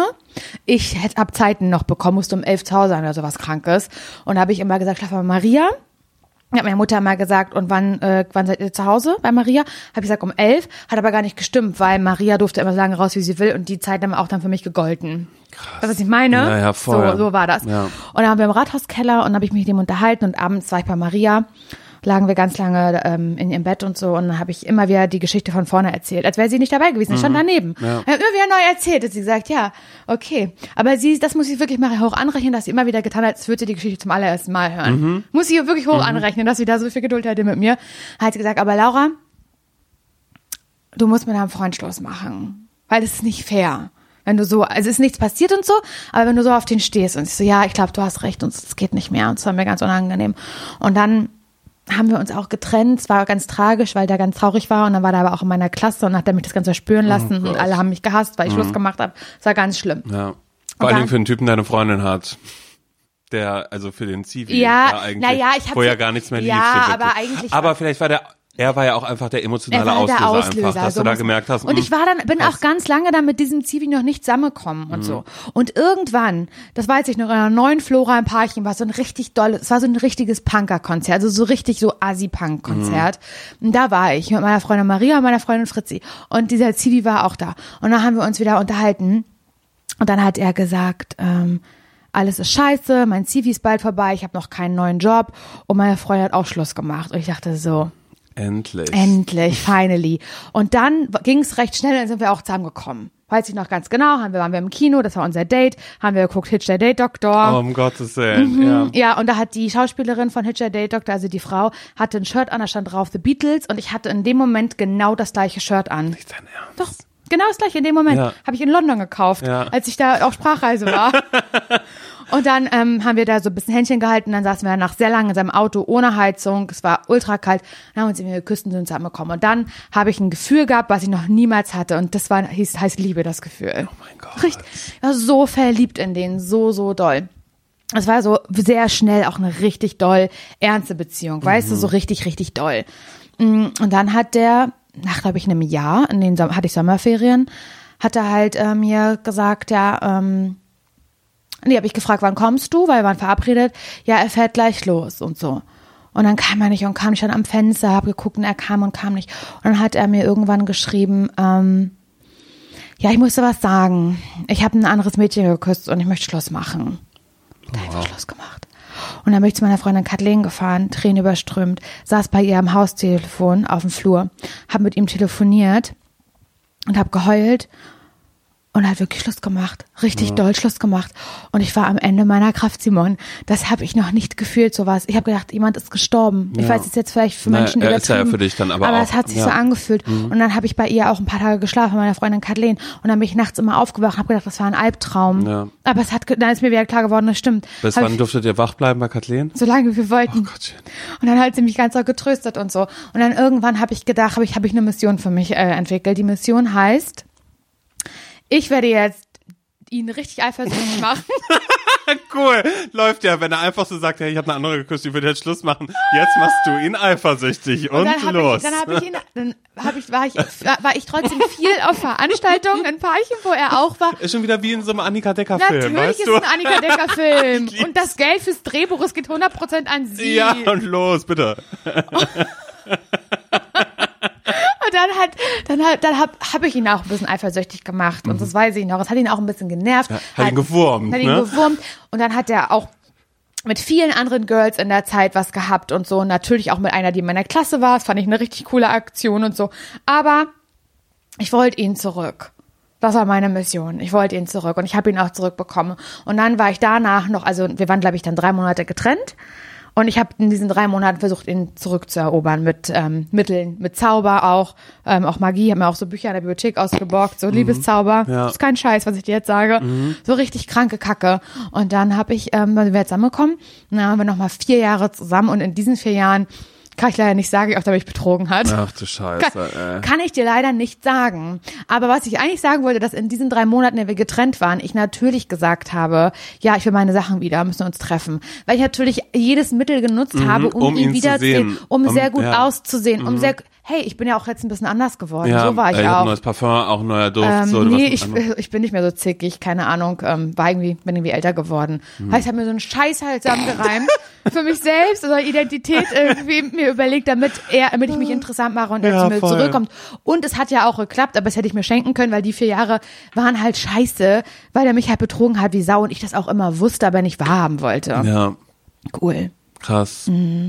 Ich hätte ab Zeiten noch bekommen, musste um elf zu Hause sein oder sowas Krankes. Und da habe ich immer gesagt, schlaf bei Maria. Hat meine Mutter mal gesagt, und wann, äh, wann seid ihr zu Hause bei Maria? Habe ich gesagt, um elf. Hat aber gar nicht gestimmt, weil Maria durfte immer lange raus, wie sie will. Und die Zeit haben auch dann für mich gegolten. Krass. Das, was ich meine? Ja, ja, voll. So, so war das. Ja. Und dann haben wir im Rathauskeller und habe ich mich mit ihm unterhalten und abends war ich bei Maria. Lagen wir ganz lange ähm, in ihrem Bett und so und dann habe ich immer wieder die Geschichte von vorne erzählt, als wäre sie nicht dabei gewesen. Ich stand daneben. Mhm. Ja. Ich habe immer wieder neu erzählt. Und sie gesagt, ja, okay. Aber sie, das muss ich wirklich mal hoch anrechnen, dass sie immer wieder getan hat, als würde sie die Geschichte zum allerersten Mal hören. Mhm. Muss ich ihr wirklich hoch anrechnen, dass sie da so viel Geduld hatte mit mir. Hat sie gesagt, aber Laura, du musst mit deinem Freund Schluss machen. Weil das ist nicht fair. Wenn du so, also es ist nichts passiert und so, aber wenn du so auf den stehst und ich so, ja, ich glaube, du hast recht und es geht nicht mehr und es war mir ganz unangenehm. Und dann haben wir uns auch getrennt. Es war ganz tragisch, weil der ganz traurig war und dann war der aber auch in meiner Klasse und hat er mich das Ganze spüren lassen und Gott. alle haben mich gehasst, weil ich Schluss gemacht habe. Es war ganz schlimm. Ja. Vor Dingen für einen Typen, der eine Freundin hat. Der, also für den Zivi. Ja, der eigentlich, na ja, ich hab Wo ja so- gar nichts mehr Ja, lief. so aber eigentlich Aber vielleicht war der, er war ja auch einfach der emotionale Er Auslöser, der Auslöser, einfach, dass so du da gemerkt hast. Und mh, ich war dann, bin auch ganz lange dann mit diesem Zivi noch nicht zusammengekommen und so. Und irgendwann, das weiß ich noch, in einer neuen Flora im Parchim war so ein richtig dolles, es war so ein richtiges Punker-Konzert, also so richtig so Asi-Punk-Konzert. Und da war ich mit meiner Freundin Maria und meiner Freundin Fritzi. Und dieser Zivi war auch da. Und dann haben wir uns wieder unterhalten. Und dann hat er gesagt, ähm, alles ist scheiße, mein Zivi ist bald vorbei, ich habe noch keinen neuen Job und meine Freundin hat auch Schluss gemacht. Und ich dachte so, Endlich. Endlich, finally. Und dann ging es recht schnell, dann sind wir auch zusammengekommen. Weiß ich noch ganz genau, haben wir, waren wir im Kino, das war unser Date, haben wir geguckt, Hitch der Date Doktor. Oh, um Gottes Willen, ja. Ja, und da hat die Schauspielerin von Hitch der Date Doctor, also die Frau, hatte ein Shirt an, da stand drauf The Beatles und ich hatte in dem Moment genau das gleiche Shirt an. Nicht dein Ernst. Doch, genau das gleiche in dem Moment. Ja. Habe ich in London gekauft, Ja. als ich da auf Sprachreise war. und dann ähm, haben wir da so ein bisschen Händchen gehalten. Dann saßen wir nach sehr lang in seinem Auto ohne Heizung. Es war ultra kalt. Dann haben wir uns irgendwie geküsst und sind zusammengekommen. Und dann habe ich ein Gefühl gehabt, was ich noch niemals hatte. Und das war, hieß, heißt Liebe, das Gefühl. Oh mein Gott. Richtig, ich war so verliebt in den, so, so doll. Es war so sehr schnell auch eine richtig doll ernste Beziehung, weißt du, so richtig, richtig doll. Mm, Und dann hat der, nach glaube ich einem Jahr, in den hatte ich Sommerferien, hat er halt äh, mir gesagt, ja, ähm, nee, habe ich gefragt, wann kommst du, weil wir waren verabredet. Ja, er fährt gleich los und so. Und dann kam er nicht und kam ich dann am Fenster, habe geguckt und er kam und kam nicht. Und dann hat er mir irgendwann geschrieben, ähm, ja, ich musste was sagen. Ich habe ein anderes Mädchen geküsst und ich möchte Schluss machen. Und er hat einfach Schluss gemacht. Und dann bin ich zu meiner Freundin Kathleen gefahren, Tränen überströmt, saß bei ihr am Haustelefon auf dem Flur, habe mit ihm telefoniert und habe geheult und hat wirklich Schluss gemacht. Richtig doll Schluss gemacht. Und ich war am Ende meiner Kraft, Simon. Das habe ich noch nicht gefühlt, sowas. Ich habe gedacht, jemand ist gestorben. Ich Ja. weiß, es jetzt vielleicht für Naja, Menschen er ist ja für dich dann aber aber es hat sich ja. so angefühlt. Und dann habe ich bei ihr auch ein paar Tage geschlafen, meiner Freundin Kathleen. Und dann bin ich nachts immer aufgewacht und habe gedacht, das war ein Albtraum. Ja. Aber es hat, dann ist mir wieder klar geworden, das stimmt. Bis Hab wann ich, durftet ihr wach bleiben bei Kathleen? solange wir wollten. Gottchen. Und dann hat sie mich ganz doll getröstet und so. Und dann irgendwann habe ich gedacht, habe ich, habe ich eine Mission für mich äh, entwickelt. Die Mission heißt, ich werde jetzt ihn richtig eifersüchtig machen. Cool, läuft ja, wenn er einfach so sagt, hey, ich habe eine andere geküsst, ich würde jetzt Schluss machen. Jetzt machst du ihn eifersüchtig und, dann hab los. Ich, dann habe ich ihn, dann hab ich, war ich, war ich trotzdem viel auf Veranstaltungen in Parchen, wo er auch war. ist schon wieder wie in so einem Annika Decker Film, Natürlich weißt ist du? ein Annika Decker Film. Ich lieb's. Und das Geld fürs Drehbuch, es geht 100% an sie. Ja, und los, bitte. Und dann hat, dann hat, dann hab, hab ich ihn auch ein bisschen eifersüchtig gemacht. Und das weiß ich noch. Es hat ihn auch ein bisschen genervt. Mhm. hat ihn gewurmt, Hat ihn ne? gewurmt. Und dann hat er auch mit vielen anderen Girls in der Zeit was gehabt und so. Natürlich auch mit einer, die in meiner Klasse war. Das fand ich eine richtig coole Aktion und so. Aber ich wollte ihn zurück. Das war meine Mission. Ich wollte ihn zurück und ich habe ihn auch zurückbekommen. Und dann war ich danach noch, also wir waren, glaube ich, dann drei Monate getrennt. Und ich habe in diesen drei Monaten versucht, ihn zurückzuerobern mit ähm, Mitteln, mit Zauber auch, ähm, auch Magie. Habe mir auch so Bücher in der Bibliothek ausgeborgt, so Liebeszauber. Ja. Das ist kein Scheiß, was ich dir jetzt sage. So richtig kranke Kacke. Und dann habe ich, ähm, sind wir jetzt zusammengekommen. Dann haben wir noch mal vier Jahre zusammen. Und in diesen vier Jahren kann ich leider nicht sagen, wie oft er mich betrogen hat. Ach du Scheiße, ey. Kann ich dir leider nicht sagen. Aber was ich eigentlich sagen wollte, dass in diesen drei Monaten, in denen wir getrennt waren, ich natürlich gesagt habe, ja, ich will meine Sachen wieder, müssen uns treffen. Weil ich natürlich jedes Mittel genutzt habe, um, um ihn ihn zu sehen. um, Um- sehr gut ja. auszusehen, um sehr, hey, ich bin ja auch jetzt ein bisschen anders geworden. Ja, so war ich hab auch. ein neues Parfum, auch ein neuer Duft. Ähm, so, nee, ich, ich bin nicht mehr so zickig, keine Ahnung, ähm, war irgendwie, bin irgendwie älter geworden. Hm. Heißt, ich habe mir so einen Scheiß halt zusammengereimt für mich selbst oder Identität irgendwie mir überlegt, damit er, damit ich mich interessant mache und er Ja, zu mir voll. zurückkommt. Und es hat ja auch geklappt, aber das hätte ich mir schenken können, weil die vier Jahre waren halt scheiße, weil er mich halt betrogen hat wie Sau und ich das auch immer wusste, aber nicht wahrhaben wollte. ja, Cool. Krass.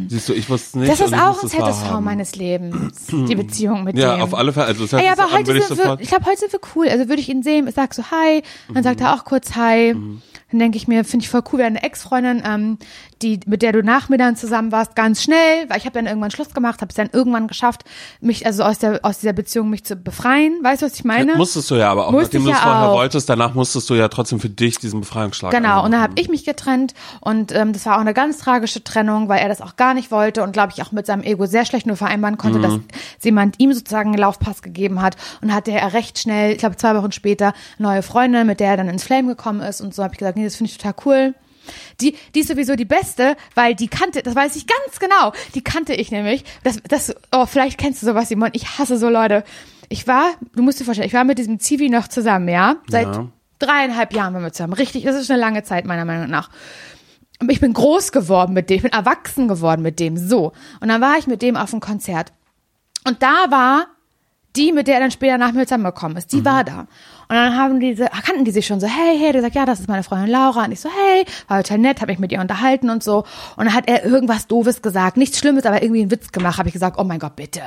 Siehst du, ich wusste nicht. Mhm. Das ist ich auch ein wahrhaben. meines Lebens, die Beziehung mit Ja, dem. auf alle Fälle. Also das heißt, Ey, aber heute sind wir, ich glaube, heute sind wir cool. Also würde ich ihn sehen, ich sag so Hi, dann sagt er auch kurz Hi. Dann denke ich mir, finde ich voll cool, wie eine Ex-Freundin, ähm, die, mit der du nach mir dann zusammen warst, ganz schnell, weil ich habe dann irgendwann Schluss gemacht, habe es dann irgendwann geschafft, mich also aus der aus dieser Beziehung mich zu befreien. Weißt du, was ich meine? Musstest du ja aber auch, Musste nachdem du es ja vorher auch. wolltest, danach musstest du ja trotzdem für dich diesen Befreiungsschlag Genau, und dann anmachen. habe ich mich getrennt und ähm, das war auch eine ganz tragische Trennung, weil er das auch gar nicht wollte und glaube ich auch mit seinem Ego sehr schlecht nur vereinbaren konnte, Mhm. dass jemand ihm sozusagen einen Laufpass gegeben hat und hatte er recht schnell, ich glaube zwei Wochen später, neue Freundin, mit der er dann ins Flame gekommen ist und so habe ich gesagt, nee, das finde ich total cool. Die, die ist sowieso die beste, weil die kannte, das weiß ich ganz genau, die kannte ich nämlich. Das, das, oh, vielleicht kennst du sowas, Simon. Ich hasse so Leute. Ich war, du musst dir vorstellen, ich war mit diesem Zivi noch zusammen, ja? Seit Ja. dreieinhalb Jahren waren wir zusammen. Richtig, das ist eine lange Zeit, meiner Meinung nach. Ich bin groß geworden mit dem, ich bin erwachsen geworden mit dem, so. Und dann war ich mit dem auf einem Konzert. Und da war die, mit der er dann später nach mir zusammengekommen ist, die war da. Und dann haben diese, kannten die sich schon so, hey, hey, der sagt, ja, das ist meine Freundin Laura. Und ich so, hey, war total nett, habe mich mit ihr unterhalten und so. Und dann hat er irgendwas Doofes gesagt, nichts Schlimmes, aber irgendwie einen Witz gemacht. Habe ich gesagt, oh mein Gott, bitte.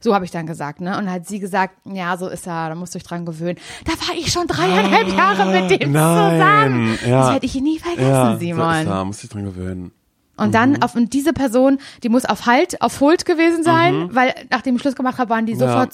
So habe ich dann gesagt, ne? Und dann hat sie gesagt, ja, so ist er, da musst du dich dran gewöhnen. Da war ich schon dreieinhalb Jahre mit dem nein, zusammen. ja. Das werde ich nie vergessen, ja, Simon. So ist er, muss ich dran gewöhnen. Und dann auf und diese Person, die muss auf Halt, auf Hold gewesen sein, weil nachdem ich Schluss gemacht habe, waren die Ja. sofort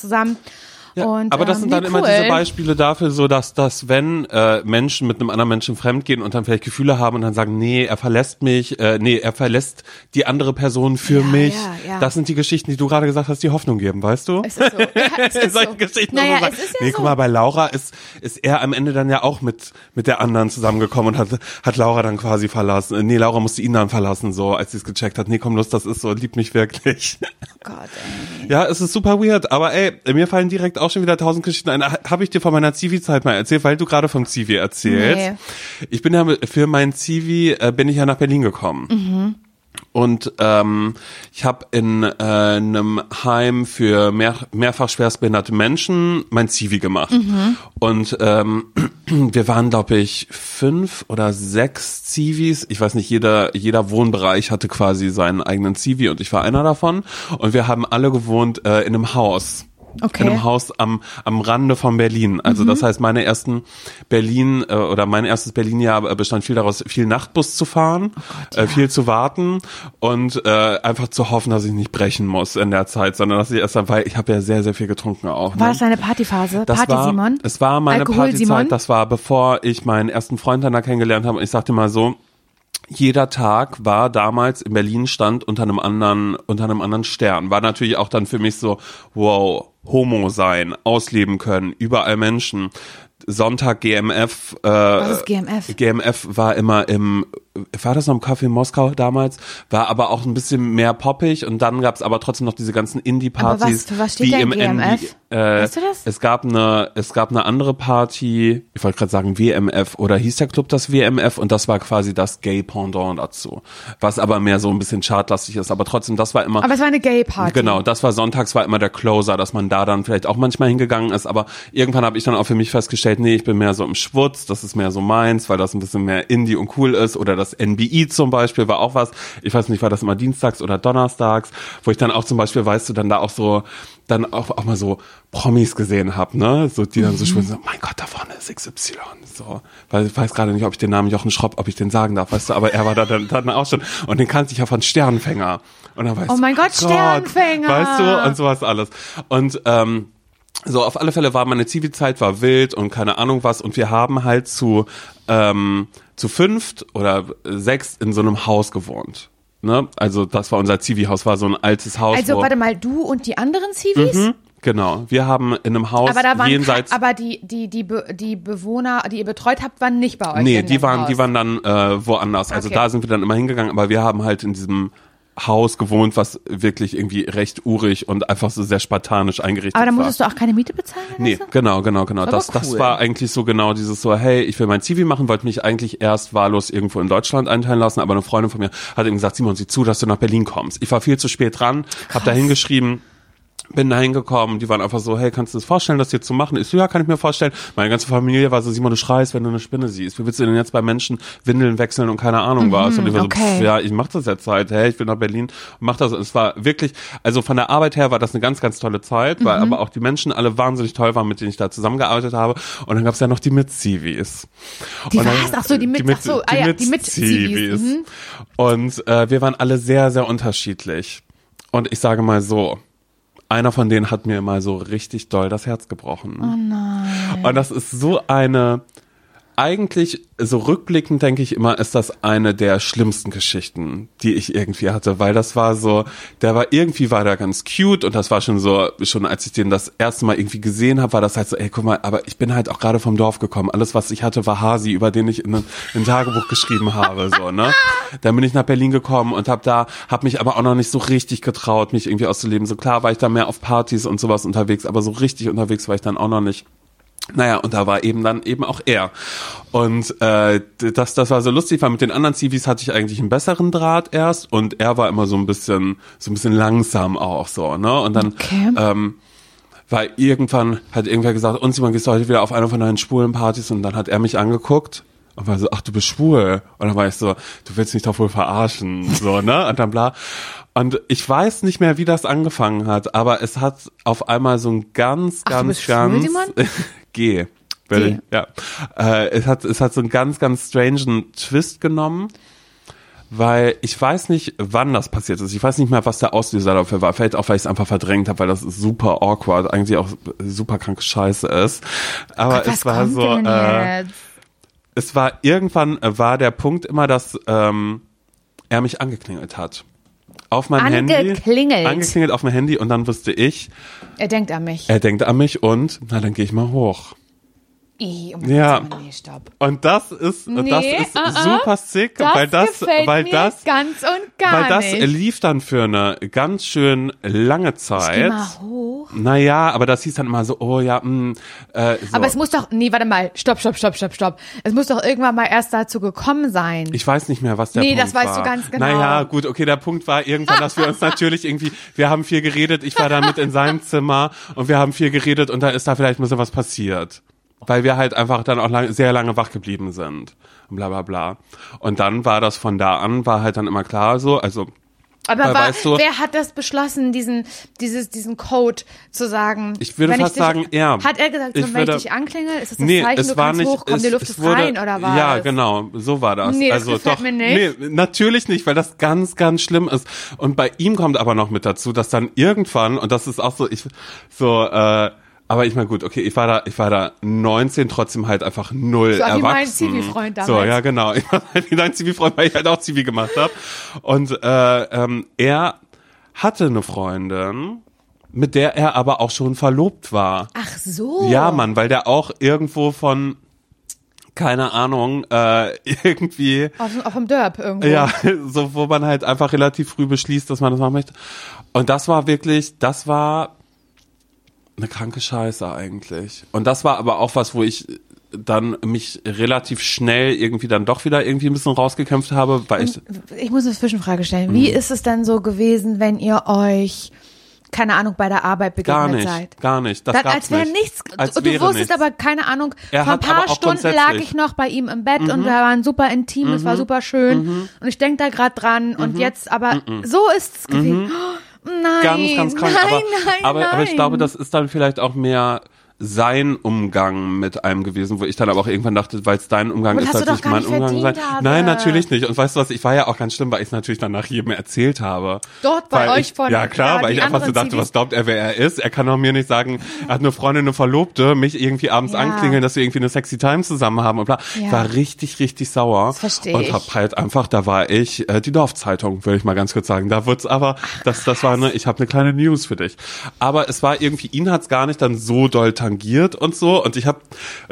zusammen. und, aber das ähm, sind dann nee, immer cool. diese Beispiele dafür, so dass, dass wenn äh, Menschen mit einem anderen Menschen fremdgehen und dann vielleicht Gefühle haben und dann sagen, nee, er verlässt mich, äh, nee, er verlässt die andere Person für Ja, mich. ja, ja. Das sind die Geschichten, die du gerade gesagt hast, die Hoffnung geben, weißt du? Es ist so. Ja, es ist Solche so. Geschichten. Naja, wo es ist ja nee, so. guck mal, bei Laura ist, ist er am Ende dann ja auch mit, mit der anderen zusammengekommen und hat, hat Laura dann quasi verlassen. Äh, Nee, Laura musste ihn dann verlassen, so, als sie es gecheckt hat. Nee, komm, los, das ist so, liebt mich wirklich. Gott, ey. Ja, es ist super weird, aber ey, mir fallen direkt auch schon wieder tausend Geschichten ein. Habe ich dir von meiner Zivi-Zeit mal erzählt, weil du gerade vom Zivi erzählst. Ich bin ja für mein Zivi äh, bin ich ja nach Berlin gekommen. Und ähm, ich habe in äh, einem Heim für mehr, mehrfach schwerstbehinderte Menschen mein Zivi gemacht. Und ähm, wir waren, glaube ich, fünf oder sechs Zivis. Ich weiß nicht, jeder, jeder Wohnbereich hatte quasi seinen eigenen Zivi und ich war einer davon. Und wir haben alle gewohnt äh, in einem Haus. Okay. In einem Haus am, am Rande von Berlin. Also das heißt, meine ersten Berlin äh, oder mein erstes Berlin-Jahr bestand viel daraus, viel Nachtbus zu fahren, äh, viel zu warten und äh, einfach zu hoffen, dass ich nicht brechen muss in der Zeit, sondern dass ich erst dann, weil ich habe ja sehr, sehr viel getrunken auch. War ne? das deine Partyphase? Das Party war, Simon? Es war meine Alkohol Simon? Partyzeit. Das war bevor ich meinen ersten Freund dann da kennengelernt habe. Und ich sagte mal so, jeder Tag war damals in Berlin stand unter einem anderen, unter einem anderen Stern. War natürlich auch dann für mich so, wow, Homo sein, ausleben können, überall Menschen. Sonntag GMF. Äh, Was ist GMF? GMF war immer im, war das noch im Café in Moskau damals? War aber auch ein bisschen mehr poppig und dann gab's aber trotzdem noch diese ganzen Indie-Partys. Was- was steht wie denn im GMF? Äh, Weißt du das? Es gab eine, es gab eine andere Party, ich wollte gerade sagen WMF oder hieß der Club das WMF und das war quasi das Gay-Pendant dazu. Was aber mehr so ein bisschen chartlastig ist, aber trotzdem, das war immer. Aber es war eine Gay-Party. Genau, das war sonntags war immer der Closer, dass man da dann vielleicht auch manchmal hingegangen ist, aber irgendwann habe ich dann auch für mich festgestellt, nee, ich bin mehr so im Schwutz, das ist mehr so meins, weil das ein bisschen mehr Indie und cool ist oder das NBI zum Beispiel war auch was, ich weiß nicht, war das immer dienstags oder donnerstags, wo ich dann auch zum Beispiel, weißt du, dann da auch so, dann auch, auch mal so Promis gesehen habe, ne, so die dann so schwulen, so, mein Gott, da vorne ist XY, so, weil ich weiß gerade nicht, ob ich den Namen Jochen Schropp, ob ich den sagen darf, weißt du, aber er war da dann, dann auch schon. Und den kannte ich ja von Sternfänger. Und dann weißt Oh du, mein Gott, Sternfänger. Weißt du, und sowas alles. Und ähm, so, auf alle Fälle war meine Zivi-Zeit war wild und keine Ahnung was. Und wir haben halt zu, ähm, zu fünft oder sechs in so einem Haus gewohnt. Ne? Also das war unser Zivi-Haus, war so ein altes Haus. Also, warte mal, du und die anderen Civis? Mhm, genau. Wir haben in einem Haus Aber da waren jenseits. aber die die die Be die Bewohner, die ihr betreut habt, waren nicht bei euch. Nee, in die dem waren, Haus. die waren dann äh, woanders. Also Okay. da sind wir dann immer hingegangen, aber wir haben halt in diesem Haus gewohnt, was wirklich irgendwie recht urig und einfach so sehr spartanisch eingerichtet Aber da war. musstest du auch keine Miete bezahlen? Nee, weißt du? genau, genau, genau. Das, das cool. war eigentlich so genau dieses so, hey, ich will mein Zivi machen, wollte mich eigentlich erst wahllos irgendwo in Deutschland einteilen lassen, aber eine Freundin von mir hat eben gesagt, Simon, sieh zu, dass du nach Berlin kommst. Ich war viel zu spät dran, hab da hingeschrieben, bin da hingekommen, die waren einfach so, hey, kannst du das vorstellen, das hier zu machen? Ich so, ja, kann ich mir vorstellen. Meine ganze Familie war so, Simon, du schreist, wenn du eine Spinne siehst. Wie willst du denn jetzt bei Menschen Windeln wechseln und keine Ahnung was? Und ich war so, okay. pff, ja, ich mach das jetzt halt, hey, ich bin nach Berlin und mach das. Und es war wirklich, also von der Arbeit her war das eine ganz, ganz tolle Zeit, weil aber auch die Menschen alle wahnsinnig toll waren, mit denen ich da zusammengearbeitet habe. Und dann gab's ja noch die Mit-Civis. Die Und dann- was? Ach so, die mit- ach so, ah ja, die Mit-Civis, mhm. Und äh, wir waren alle sehr, sehr unterschiedlich. Und ich sage mal so, einer von denen hat mir mal so richtig doll das Herz gebrochen. Oh nein. Und das ist so eine, eigentlich, so rückblickend denke ich immer, ist das eine der schlimmsten Geschichten, die ich irgendwie hatte, weil das war so, der war irgendwie war der ganz cute und das war schon so, schon als ich den das erste Mal irgendwie gesehen habe, war das halt so, ey, guck mal, aber ich bin halt auch gerade vom Dorf gekommen. Alles, was ich hatte, war Hasi, über den ich in ein, in ein Tagebuch geschrieben habe, so, ne? Dann bin ich nach Berlin gekommen und habe da, habe mich aber auch noch nicht so richtig getraut, mich irgendwie auszuleben. So klar war ich da mehr auf Partys und sowas unterwegs, aber so richtig unterwegs war ich dann auch noch nicht. Naja, und da war eben dann eben auch er. Und äh, das, das war so lustig, weil mit den anderen Zivis hatte ich eigentlich einen besseren Draht erst und er war immer so ein bisschen, so ein bisschen langsam auch so, ne? Und dann Okay. ähm, weil irgendwann hat irgendwer gesagt, und Simon, gehst du heute wieder auf eine von deinen schwulen Partys? Und dann hat er mich angeguckt und war so, ach, du bist schwul. Und dann war ich so, du willst mich doch wohl verarschen, so, ne? Und dann bla. Und ich weiß nicht mehr, wie das angefangen hat, aber es hat auf einmal so ein ganz, Ach, ganz, schwul, ganz, Simon? G. G. Ja. Äh, es hat, es hat so einen ganz, ganz strangen Twist genommen, weil ich weiß nicht, wann das passiert ist. Ich weiß nicht mehr, was der Auslöser dafür war. Vielleicht auch, weil ich es einfach verdrängt habe, weil das super awkward, eigentlich auch super kranke Scheiße ist. Aber Gott, was es war so, äh, es war irgendwann war der Punkt immer, dass ähm, er mich angeklingelt hat. Auf mein Handy. Angeklingelt. Angeklingelt auf mein Handy und dann wusste ich, Er denkt an mich. er denkt an mich und na dann gehe ich mal hoch. I, um Ja. Gottes Willen, Nee, stopp. Und das ist das Nee, ist uh-uh. super sick, Das weil das weil das ganz und gar weil das nicht. lief dann für eine ganz schön lange Geh Zeit. mal hoch. Naja, aber das hieß dann immer so, oh ja, mh, äh, so. Aber es muss doch, nee, warte mal, stopp, stopp, stopp, stopp, stopp. Es muss doch irgendwann mal erst dazu gekommen sein. Ich weiß nicht mehr, was der Nee, Punkt das weißt war. du ganz genau. Naja, gut, okay, der Punkt war irgendwann, dass wir uns natürlich irgendwie, wir haben viel geredet, ich war da mit in seinem Zimmer und wir haben viel geredet und da ist da vielleicht ein bisschen was passiert. Weil wir halt einfach dann auch lang, sehr lange wach geblieben sind. Und bla bla bla. Und dann war das von da an, war halt dann immer klar so, also Aber war, weißt du- wer hat das beschlossen, diesen, dieses, diesen Code zu sagen? Ich würde wenn fast dich, sagen, er. Hat er gesagt, Ich wenn würde- ich dich anklingel, ist das das nee, Zeichen, es du kannst nicht, hochkommen, es, die Luft ist wurde, rein, oder was? Ja, genau, so war das. Nee, das also gefällt doch, mir nicht. nee, natürlich nicht, weil das ganz, ganz schlimm ist. Und bei ihm kommt aber noch mit dazu, dass dann irgendwann, und das ist auch so, ich, so, äh, aber ich meine, gut, okay, ich war da, ich war da 19, trotzdem halt einfach null So wie erwachsen. mein Zivi-Freund So, damals. ja, genau. Ich war halt wie dein Zivi-Freund, weil ich halt auch Zivi gemacht habe. Und äh, ähm, er hatte eine Freundin, mit der er aber auch schon verlobt war. Ach so. Ja, Mann, weil der auch irgendwo von, keine Ahnung, äh, irgendwie, Auf, auf dem Derb irgendwo. ja, so, wo man halt einfach relativ früh beschließt, dass man das machen möchte. Und das war wirklich, das war eine kranke Scheiße eigentlich. Und das war aber auch was, wo ich dann mich relativ schnell irgendwie dann doch wieder irgendwie ein bisschen rausgekämpft habe, weil ich, Ich muss eine Zwischenfrage stellen. Mhm. Wie ist es denn so gewesen, wenn ihr euch, keine Ahnung, bei der Arbeit begegnet gar nicht, seid? gar nicht. Das Dann, als wäre nicht. nichts. Als du wäre wusstest nichts. aber, keine Ahnung, Er vor ein paar Stunden lag Mhm. ich noch bei ihm im Bett und wir waren super intim, es war super schön. Und ich denke da gerade dran Mhm. und jetzt, aber so ist es gewesen. Oh, nein. ganz, ganz krank. Nein, aber, nein, aber, nein. aber ich glaube, das ist dann vielleicht auch mehr sein Umgang mit einem gewesen, wo ich dann aber auch irgendwann dachte, weil es dein Umgang ist, sollte doch gar mein nicht Umgang sein. Hase. Nein, natürlich nicht. Und weißt du was, ich war ja auch ganz schlimm, weil ich es natürlich dann nach jedem erzählt habe. Dort bei euch ich, von- Ja klar, ja, weil ich einfach so dachte, CDs. was glaubt er, wer er ist? Er kann doch mir nicht sagen, er hat eine Freundin, eine Verlobte, mich irgendwie abends Ja. anklingeln, dass wir irgendwie eine sexy Time zusammen haben und bla. Ja. Ich war richtig, richtig sauer. Das versteh Und hab halt einfach, da war ich, äh, die Dorfzeitung, würde ich mal ganz kurz sagen. Da wird's aber, das, das war eine, ich habe eine kleine News für dich. Aber es war irgendwie, ihn hat's gar nicht dann so doll tangiert und so. Und ich habe,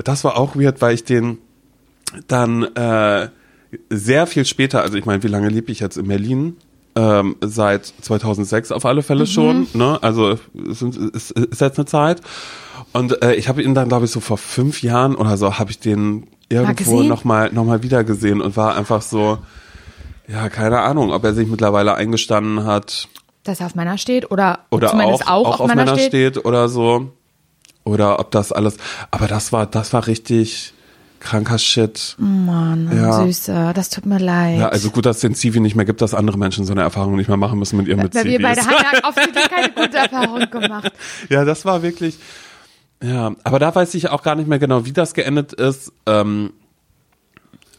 das war auch weird, weil ich den dann äh, sehr viel später, also ich meine, wie lange lebe ich jetzt in Berlin? Ähm, seit 2006 auf alle Mhm. Fälle schon, ne? Also es es ist jetzt eine Zeit. Und äh, ich habe ihn dann, glaube ich, so vor fünf Jahren oder so, habe ich den irgendwo nochmal noch mal wieder gesehen und war einfach so, ja, keine Ahnung, ob er sich mittlerweile eingestanden hat Dass er auf Männer steht oder, oder zumindest auch, auch, auch auf Männer steht. oder so. Oder ob das alles, aber das war, das war richtig kranker Shit. Mann, Ja. Süße, das tut mir leid. Ja, also gut, dass es den Zivi nicht mehr gibt, dass andere Menschen so eine Erfahrung nicht mehr machen müssen mit ihren mit Weil wir beide haben ja offensichtlich keine gute Erfahrung gemacht. Ja, das war wirklich, ja, aber da weiß ich auch gar nicht mehr genau, wie das geendet ist. Ähm,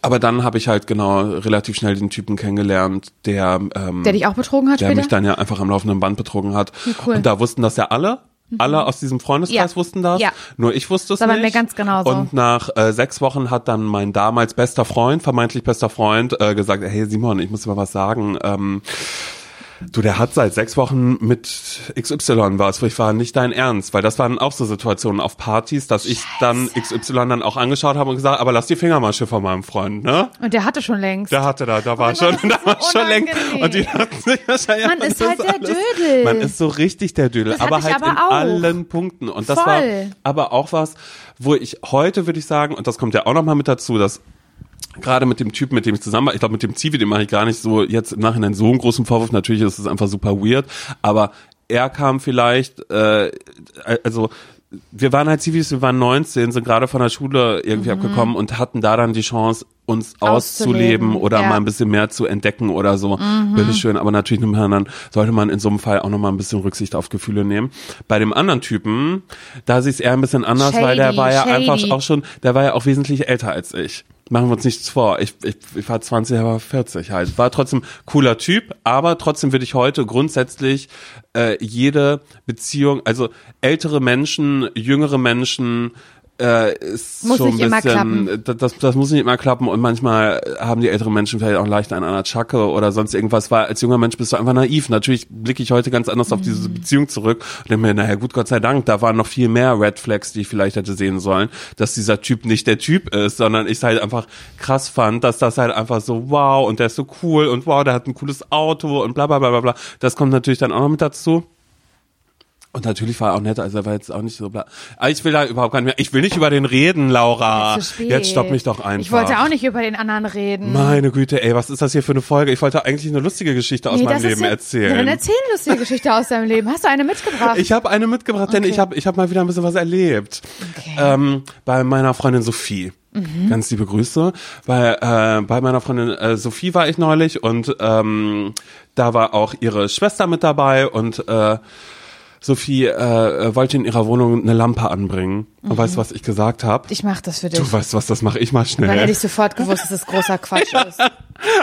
aber dann habe ich halt genau relativ schnell den Typen kennengelernt, der, ähm, Der dich auch betrogen hat der später? mich dann ja einfach am laufenden Band betrogen hat. cool. Und da wussten das ja alle. Alle aus diesem Freundeskreis Ja. wussten das. Ja. Nur ich wusste es Das war bei nicht. mir ganz genauso. Und nach äh, sechs Wochen hat dann mein damals bester Freund, vermeintlich bester Freund, äh, gesagt, hey Simon, ich muss dir mal was sagen. Ähm, Du, der hat seit sechs Wochen mit XY was, wo ich war nicht dein Ernst, weil das waren auch so Situationen auf Partys, dass ich dann XY dann auch angeschaut habe und gesagt, aber lass die Fingermasche von meinem Freund, ne? Und der hatte schon längst. Der hatte da, da war mein schon, Gott, das da ist war so schon längst. Und die dachten sich wahrscheinlich, Man ist halt der alles- Dödel. Man ist so richtig der Dödel, Das aber halt aber in auch. allen Punkten. Und das war aber auch was, wo ich heute würde ich sagen, und das kommt ja auch nochmal mit dazu, dass gerade mit dem Typen, mit dem ich zusammen war, ich glaube mit dem Zivi, dem mache ich gar nicht so jetzt im Nachhinein so einen großen Vorwurf. Natürlich ist es einfach super weird, aber er kam vielleicht, äh, also wir waren halt Zivis, wir waren 19, sind gerade von der Schule irgendwie abgekommen und hatten da dann die Chance, uns auszuleben, Mhm. Auszuleben, oder ja. mal ein bisschen mehr zu entdecken oder so. Mhm. Bitteschön, aber natürlich dann, sollte man in so einem Fall auch nochmal ein bisschen Rücksicht auf Gefühle nehmen. Bei dem anderen Typen, da sieht es eher ein bisschen anders, weil der Shady, war ja shady. einfach auch schon, der war ja auch wesentlich älter als ich. Machen wir uns nichts vor. Ich, ich, ich war 20, er war 40 halt. War trotzdem cooler Typ, aber trotzdem würde ich heute grundsätzlich äh, jede Beziehung, also ältere Menschen, jüngere Menschen, äh, ist Muss schon nicht ein immer bisschen, klappen. Das, das, das muss nicht immer klappen und manchmal haben die älteren Menschen vielleicht auch leicht an der Chacke oder sonst irgendwas, weil als junger Mensch bist du einfach naiv. Natürlich blicke ich heute ganz anders auf Mhm. diese Beziehung zurück und denke mir, naja gut, Gott sei Dank, da waren noch viel mehr Red Flags, die ich vielleicht hätte sehen sollen, dass dieser Typ nicht der Typ ist, sondern ich halt einfach krass fand, dass das halt einfach so wow und der ist so cool und wow, der hat ein cooles Auto und bla bla bla bla bla. Das kommt natürlich dann auch noch mit dazu. Und natürlich war er auch nett, also er war jetzt auch nicht so bla. Aber ich will da überhaupt gar nicht mehr. Ich will nicht über den reden, Laura. Jetzt stopp mich doch einfach. Ich wollte auch nicht über den anderen reden. Meine Güte, ey, was ist das hier für eine Folge? Ich wollte eigentlich eine lustige Geschichte aus Nee, meinem Leben ja- erzählen. Ja, dann erzähl eine lustige Geschichte aus deinem Leben. Hast du eine mitgebracht? Ich habe eine mitgebracht, denn Okay. ich habe ich hab mal wieder ein bisschen was erlebt. Okay. Ähm, bei meiner Freundin Sophie. Mhm. Ganz liebe Grüße. Bei, äh, bei meiner Freundin äh, Sophie war ich neulich und ähm, da war auch ihre Schwester mit dabei und äh, Sophie äh, wollte in ihrer Wohnung eine Lampe anbringen. Und weißt du, was ich gesagt habe? ich mach das für dich. Du weißt was, das mache ich mal Dann hätte schnell. ich sofort gewusst, dass es großer Quatsch ist.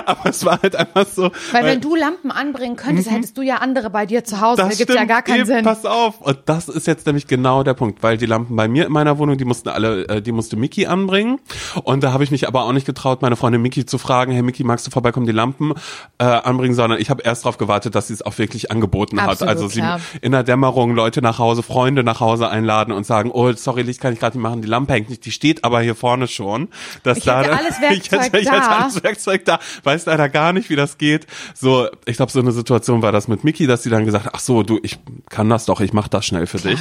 Aber es war halt einfach so. Weil wenn du Lampen anbringen könntest, hättest du ja andere bei dir zu Hause. Da Das gibt's ja gar keinen eben, Sinn. Pass auf. Und das ist jetzt nämlich genau der Punkt, weil die Lampen bei mir in meiner Wohnung, die mussten alle, äh, die musste Miki anbringen. Und da habe ich mich aber auch nicht getraut, meine Freundin Miki zu fragen, hey Miki, magst du vorbeikommen, die Lampen äh, anbringen, sondern ich habe erst darauf gewartet, dass sie es auch wirklich angeboten hat. Absolut, Also sie klar. in der Dämmerung Leute nach Hause, Freunde nach Hause einladen und sagen, oh, sorry, Licht kann ich gerade nicht machen, die Lampe hängt nicht, die steht aber hier vorne schon. Dass Ich da alles ich hätte, Werkzeug ich hätte da. alles Werkzeug da, weiß leider gar nicht, wie das geht. So, ich glaube, so eine Situation war das mit Miki, dass sie dann gesagt hat, ach so, du, ich kann das doch, ich mach das schnell für dich.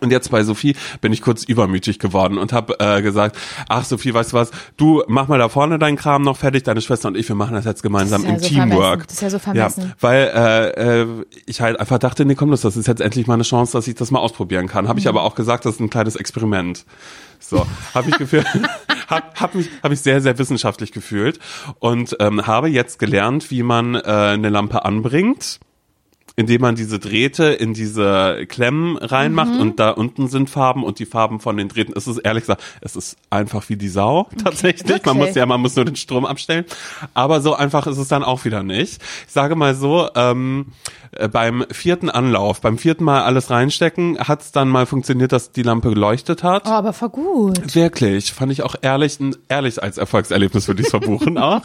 Und jetzt bei Sophie bin ich kurz übermütig geworden und habe äh, gesagt, ach Sophie, weißt du was, du mach mal da vorne deinen Kram noch fertig, deine Schwester und ich, wir machen das jetzt gemeinsam Das ja im so Teamwork. vermessen. Das ist ja so vermessen. weil äh, äh, ich halt einfach dachte, nee, komm, das das ist jetzt endlich mal eine Chance, dass ich das mal ausprobieren kann. Mhm. Habe ich aber auch gesagt, das ist ein kleines Experiment. So, habe ich gefühlt, hab, hab mich, hab mich sehr, sehr wissenschaftlich gefühlt und ähm, habe jetzt gelernt, wie man äh, eine Lampe anbringt indem man diese Drähte in diese Klemmen reinmacht Mhm. und da unten sind Farben und die Farben von den Drähten, es ist ehrlich gesagt, es ist einfach wie die Sau tatsächlich. Man Okay. muss ja, man muss nur den Strom abstellen. Aber so einfach ist es dann auch wieder nicht. Ich sage mal so, ähm, äh, beim vierten Anlauf, beim vierten Mal alles reinstecken, hat es dann mal funktioniert, dass die Lampe geleuchtet hat. Oh, aber voll gut. Wirklich, fand ich auch ehrlich, ehrlich als Erfolgserlebnis würde ich verbuchen auch.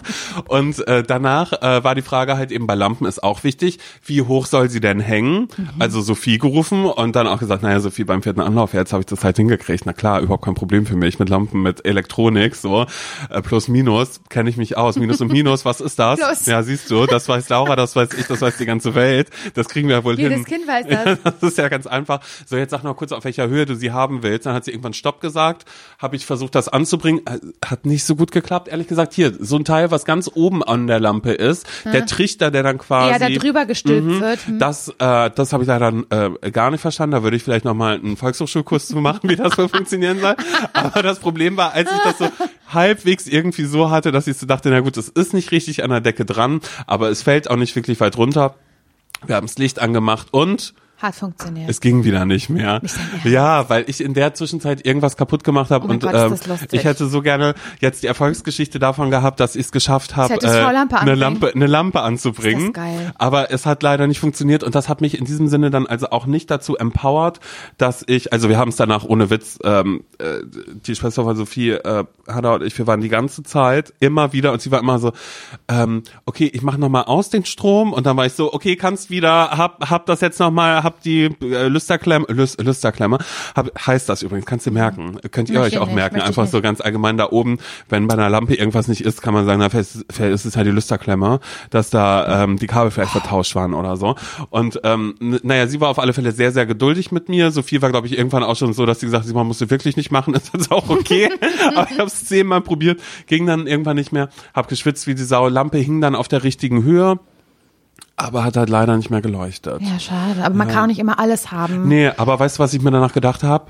Und äh, danach äh, war die Frage halt eben bei Lampen ist auch wichtig, wie hoch soll sie denn hängen? Also Sophie gerufen und dann auch gesagt, naja Sophie, beim vierten Anlauf, jetzt habe ich das halt hingekriegt. Na klar, überhaupt kein Problem für mich mit Lampen, mit Elektronik, so äh, plus minus kenne ich mich aus. Minus und Minus, was ist das? Plus. Ja, siehst du, das weiß Laura, das weiß ich, das weiß die ganze Welt. Das kriegen wir ja wohl Jedes hin. Kind weiß das. Das ist ja ganz einfach. So, jetzt sag noch kurz, auf welcher Höhe du sie haben willst. Dann hat sie irgendwann Stopp gesagt. Habe ich versucht, das anzubringen. Äh, Hat nicht so gut geklappt, ehrlich gesagt. Hier, so ein Teil, was ganz oben an der Lampe ist. Der Trichter, der dann quasi... Ja, da drüber gestülpt Mhm. wird. Hm. Das, äh, das habe ich leider äh, gar nicht verstanden. Da würde ich vielleicht noch mal einen Volkshochschulkurs zu machen, wie das so funktionieren soll. Aber das Problem war, als ich das so halbwegs irgendwie so hatte, dass ich so dachte, na gut, es ist nicht richtig an der Decke dran, aber es fällt auch nicht wirklich weit runter. Wir haben das Licht angemacht und Hat funktioniert. es ging wieder nicht mehr. Nicht Ernst? Ja, weil ich in der Zwischenzeit irgendwas kaputt gemacht habe Oh und Gott, ähm, ich hätte so gerne jetzt die Erfolgsgeschichte davon gehabt, dass ich es geschafft habe, Lampe eine. Lampe, eine Lampe anzubringen. Ist das geil. Aber es hat leider nicht funktioniert und das hat mich in diesem Sinne dann also auch nicht dazu empowert, dass ich, also wir haben es danach ohne Witz, ähm, äh, die Schwester von Sophie, äh, Hanna und ich, wir waren die ganze Zeit immer wieder und sie war immer so, ähm, okay, ich mache nochmal aus den Strom und dann war ich so, okay, kannst wieder, hab, hab das jetzt nochmal, hab die äh, Lüsterklemme, Lüs, Lüsterklemme, hab, heißt das übrigens, kannst du merken, könnt ihr Möchte euch auch ich nicht, merken, einfach so ganz allgemein da oben, wenn bei einer Lampe irgendwas nicht ist, kann man sagen, na, vielleicht, ist es halt die Lüsterklemme, dass da ähm, die Kabel vielleicht vertauscht waren oder so. Und ähm, naja, sie war auf alle Fälle sehr, sehr geduldig mit mir. Sophie war, glaube ich, irgendwann auch schon so, dass sie gesagt hat, Simon, musst du wirklich nicht machen, ist jetzt auch okay. Aber ich habe es zehnmal probiert, ging dann irgendwann nicht mehr, hab geschwitzt wie die Sau, Lampe hing dann auf der richtigen Höhe, aber hat halt leider nicht mehr geleuchtet. ja, schade. Aber man kann auch nicht immer alles haben. Nee, aber weißt du, was ich mir danach gedacht habe?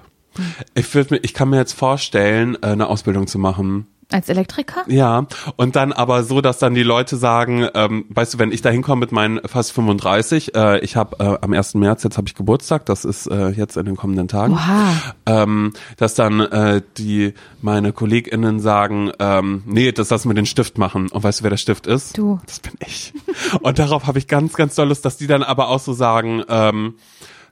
Ich, würd mir, ich kann mir jetzt vorstellen, äh, eine Ausbildung zu machen Als Elektriker? Ja, und dann aber so, dass dann die Leute sagen, ähm, weißt du, wenn ich da hinkomme mit meinen fast 35, äh, ich habe äh, am 1. März, jetzt habe ich Geburtstag, das ist äh, jetzt in den kommenden Tagen, Oha. ähm, dass dann äh, die meine KollegInnen sagen, ähm, nee, das lassen wir den Stift machen. Und weißt du, wer der Stift ist? Du. Das bin ich. Und darauf habe ich ganz, ganz doll Lust, dass die dann aber auch so sagen, ähm,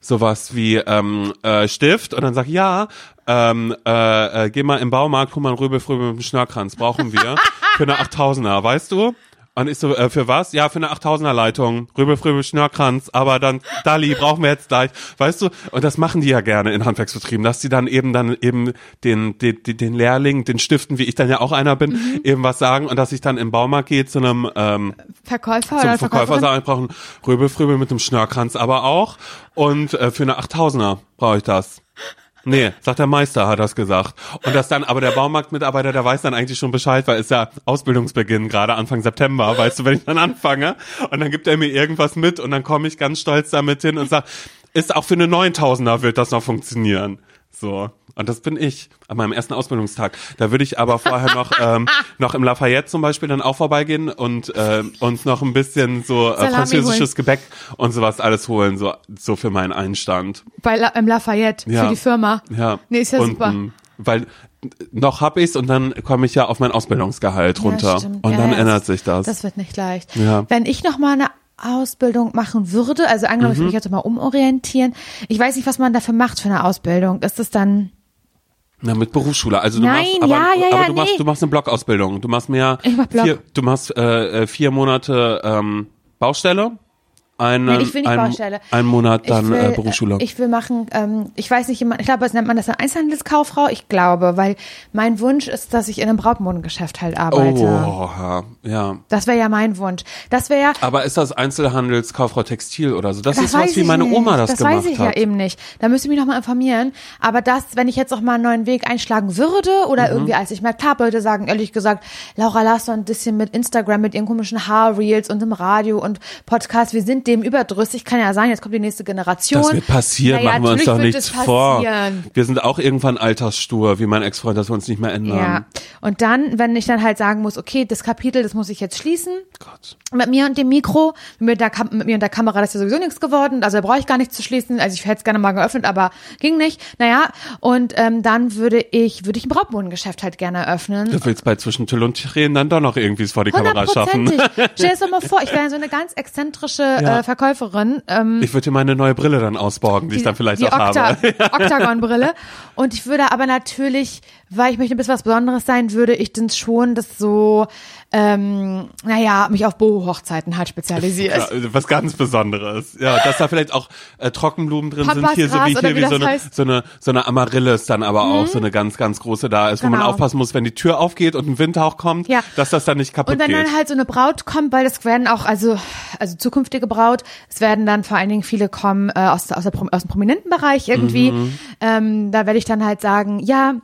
sowas wie ähm, äh, Stift und dann sag ich, ja, ähm, äh, äh, geh mal im Baumarkt, hol mal einen Röbelfröbel mit dem Schnörkranz, brauchen wir für eine 8000er, weißt du? Und ich so, äh, für was? Ja, für eine 8000er Leitung. Röbelfröbel, Schnörkranz, aber dann Dali brauchen wir jetzt gleich. Weißt du? Und das machen die ja gerne in Handwerksbetrieben, dass die dann eben dann eben den, den, den Lehrling, den Stiften, wie ich dann ja auch einer bin, Mhm. eben was sagen und dass ich dann im Baumarkt gehe zu einem ähm, Verkäufer zum oder Verkäufer sagen, ich brauche einen Röbelfröbel mit einem Schnörkranz aber auch. Und äh, für eine 8000er brauche ich das. Nee, sagt der Meister, hat das gesagt. Und das dann, aber der Baumarktmitarbeiter, der weiß dann eigentlich schon Bescheid, weil ist ja Ausbildungsbeginn, gerade Anfang September, weißt du, wenn ich dann anfange. Und dann gibt er mir irgendwas mit und dann komme ich ganz stolz damit hin und sag, ist auch für eine 9000er wird das noch funktionieren. So. Und das bin ich an meinem ersten Ausbildungstag. Da würde ich aber vorher noch, ähm, noch im Lafayette zum Beispiel dann auch vorbeigehen und äh, uns noch ein bisschen so äh, französisches Gebäck und sowas alles holen, so, so für meinen Einstand. Bei La im Lafayette Ja. für die Firma. Ja. Nee, ist ja und, super. m, Weil noch hab ich's und dann komme ich ja auf mein Ausbildungsgehalt runter. Ja, und Ja, dann ändert sich das. Das wird nicht leicht. Ja. Wenn ich noch mal eine Ausbildung machen würde, also angenommen, Mhm. ich würde mich jetzt mal umorientieren. Ich weiß nicht, was man dafür macht für eine Ausbildung. Ist es dann Na, mit Berufsschule. Also du Nein, machst, aber, ja, ja, aber ja, du machst, nee. du machst eine Blockausbildung. Du machst mehr, Ich mach Block. vier, du machst äh, äh, vier Monate ähm, Baustelle, einen, Nein, ich will nicht ein, Baustelle. einen Monat dann ich will, äh, Berufsschule. Ich will machen, ähm, ich weiß nicht, ich glaube, was nennt man das eine Einzelhandelskauffrau? Ich glaube, weil mein Wunsch ist, dass ich in einem Brautmodengeschäft halt arbeite. oh, ja. Das wäre ja mein Wunsch. Das wäre ja Aber ist das Einzelhandelskauffrau Textil oder so? Das, Das ist was, wie meine nicht. Oma das, das gemacht weiß ich hat. ja eben nicht. Da müsste ich mich noch mal informieren. Aber das, wenn ich jetzt auch mal einen neuen Weg einschlagen würde Mhm. oder irgendwie, als ich merke, klar, Leute sagen ehrlich gesagt, Laura, lass doch ein bisschen mit Instagram, mit ihren komischen Haarreels und im Radio und Podcast, wir sind dem überdrüssig. Kann ja sein, jetzt kommt die nächste Generation. Das wird passieren, Naja, machen wir uns doch nichts es vor. Wir sind auch irgendwann altersstur, wie mein Ex-Freund, dass wir uns nicht mehr ändern. Ja. Und dann, wenn ich dann halt sagen muss, okay, das Kapitel, das muss ich jetzt schließen. Gott. Mit mir und dem Mikro, mit, der Kam mit mir und der Kamera, das ist ja sowieso nichts geworden. Also da brauche ich gar nichts zu schließen. Also ich hätte es gerne mal geöffnet, aber ging nicht. Naja, und ähm, dann würde ich, würde ich ein Brautmodengeschäft halt gerne eröffnen. Du willst bei zwischen Tüll und Tränen dann doch noch irgendwie es vor die Kamera schaffen. Stell dir das doch mal vor, ich wäre so eine ganz exzentrische Ja. äh, Verkäuferin. Ähm, Ich würde dir meine neue Brille dann ausborgen, die, ich dann vielleicht die auch Okta habe. Octagon-Brille. Und ich würde aber natürlich, weil ich möchte ein bisschen was Besonderes sein, würde ich dann schon das so, ähm, naja, mich auf Boho-Hochzeiten halt spezialisiert. Ja, was ganz Besonderes. Ja, dass da vielleicht auch äh, Trockenblumen drin sind, Papas hier so Gras wie oder hier wie wie so eine, heißt. Mhm. so eine so eine Amaryllis dann aber auch so eine ganz ganz große da ist, wo man Genau. aufpassen muss, wenn die Tür aufgeht und ein Windhauch kommt, Ja. dass das dann nicht kaputt Und wenn geht. dann halt so eine Braut kommt, weil das werden auch, also, also zukünftige Braut, es werden dann vor allen Dingen viele kommen äh, aus, aus, der, aus dem prominenten Bereich irgendwie. Mhm. Ähm, da werde ich dann halt sagen, ja,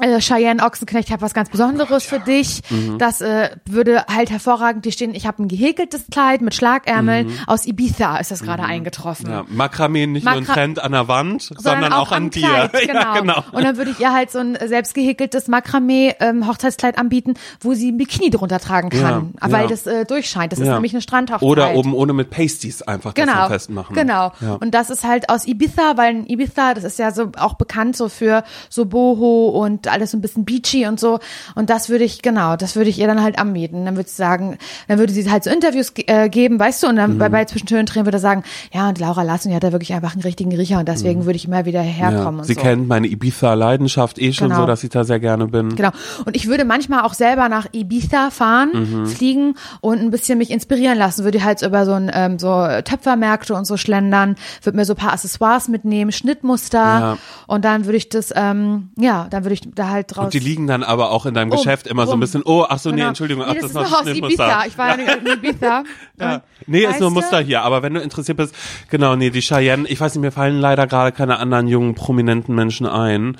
äh, Cheyenne Ochsenknecht, ich habe was ganz Besonderes für dich. Mhm. Das äh, würde halt hervorragend dir stehen. Ich habe ein gehäkeltes Kleid mit Schlagärmeln. Aus Ibiza ist das gerade eingetroffen. Mhm. ja, Makramee nicht nur ein Makra- Trend an der Wand, sondern, auch, an am dir. Kleid, genau. ja, genau. Und dann würde ich ihr halt so ein selbst gehäkeltes Makramee ähm, Hochzeitskleid anbieten, wo sie ein Bikini drunter tragen kann, Ja, weil ja. das äh, durchscheint. Das ist Ja. nämlich eine Strandhochzeit. Oder oben ohne mit Pasties einfach das Genau, festmachen. genau. Ja. Und das ist halt aus Ibiza, weil in Ibiza, das ist ja so auch bekannt so für so Boho und alles so ein bisschen beachy und so. Und das würde ich, genau, das würde ich ihr dann halt anbieten. Dann würde sie sagen, dann würde sie halt so Interviews äh, geben, weißt du, und dann Mhm. bei, bei Zwischentüren und Tränen würde er sagen, ja, und Laura Lassen, die hat da wirklich einfach einen richtigen Riecher und deswegen würde ich immer wieder herkommen Mhm. Ja. Sie so. kennt meine Ibiza-Leidenschaft eh schon Genau. so, dass ich da sehr gerne bin. Genau. Und ich würde manchmal auch selber nach Ibiza fahren, Mhm. fliegen und ein bisschen mich inspirieren lassen. Würde halt so über so ein ähm, so Töpfermärkte und so schlendern, würde mir so ein paar Accessoires mitnehmen, Schnittmuster Ja. und dann würde ich das, ähm, ja, dann würde ich da halt draus. Und die liegen dann aber auch in deinem Oh, Geschäft immer so ein bisschen, oh, ach so, nee, Genau. Entschuldigung, ach, nee, das, ist noch Schnittmuster. Ibiza. Ich war ja nicht in Ibiza. Ja. Nee, ist nur ein? Muster hier, aber wenn du interessiert bist, genau, nee, die Cheyenne, ich weiß nicht, mir fallen leider gerade keine anderen jungen, prominenten Menschen ein.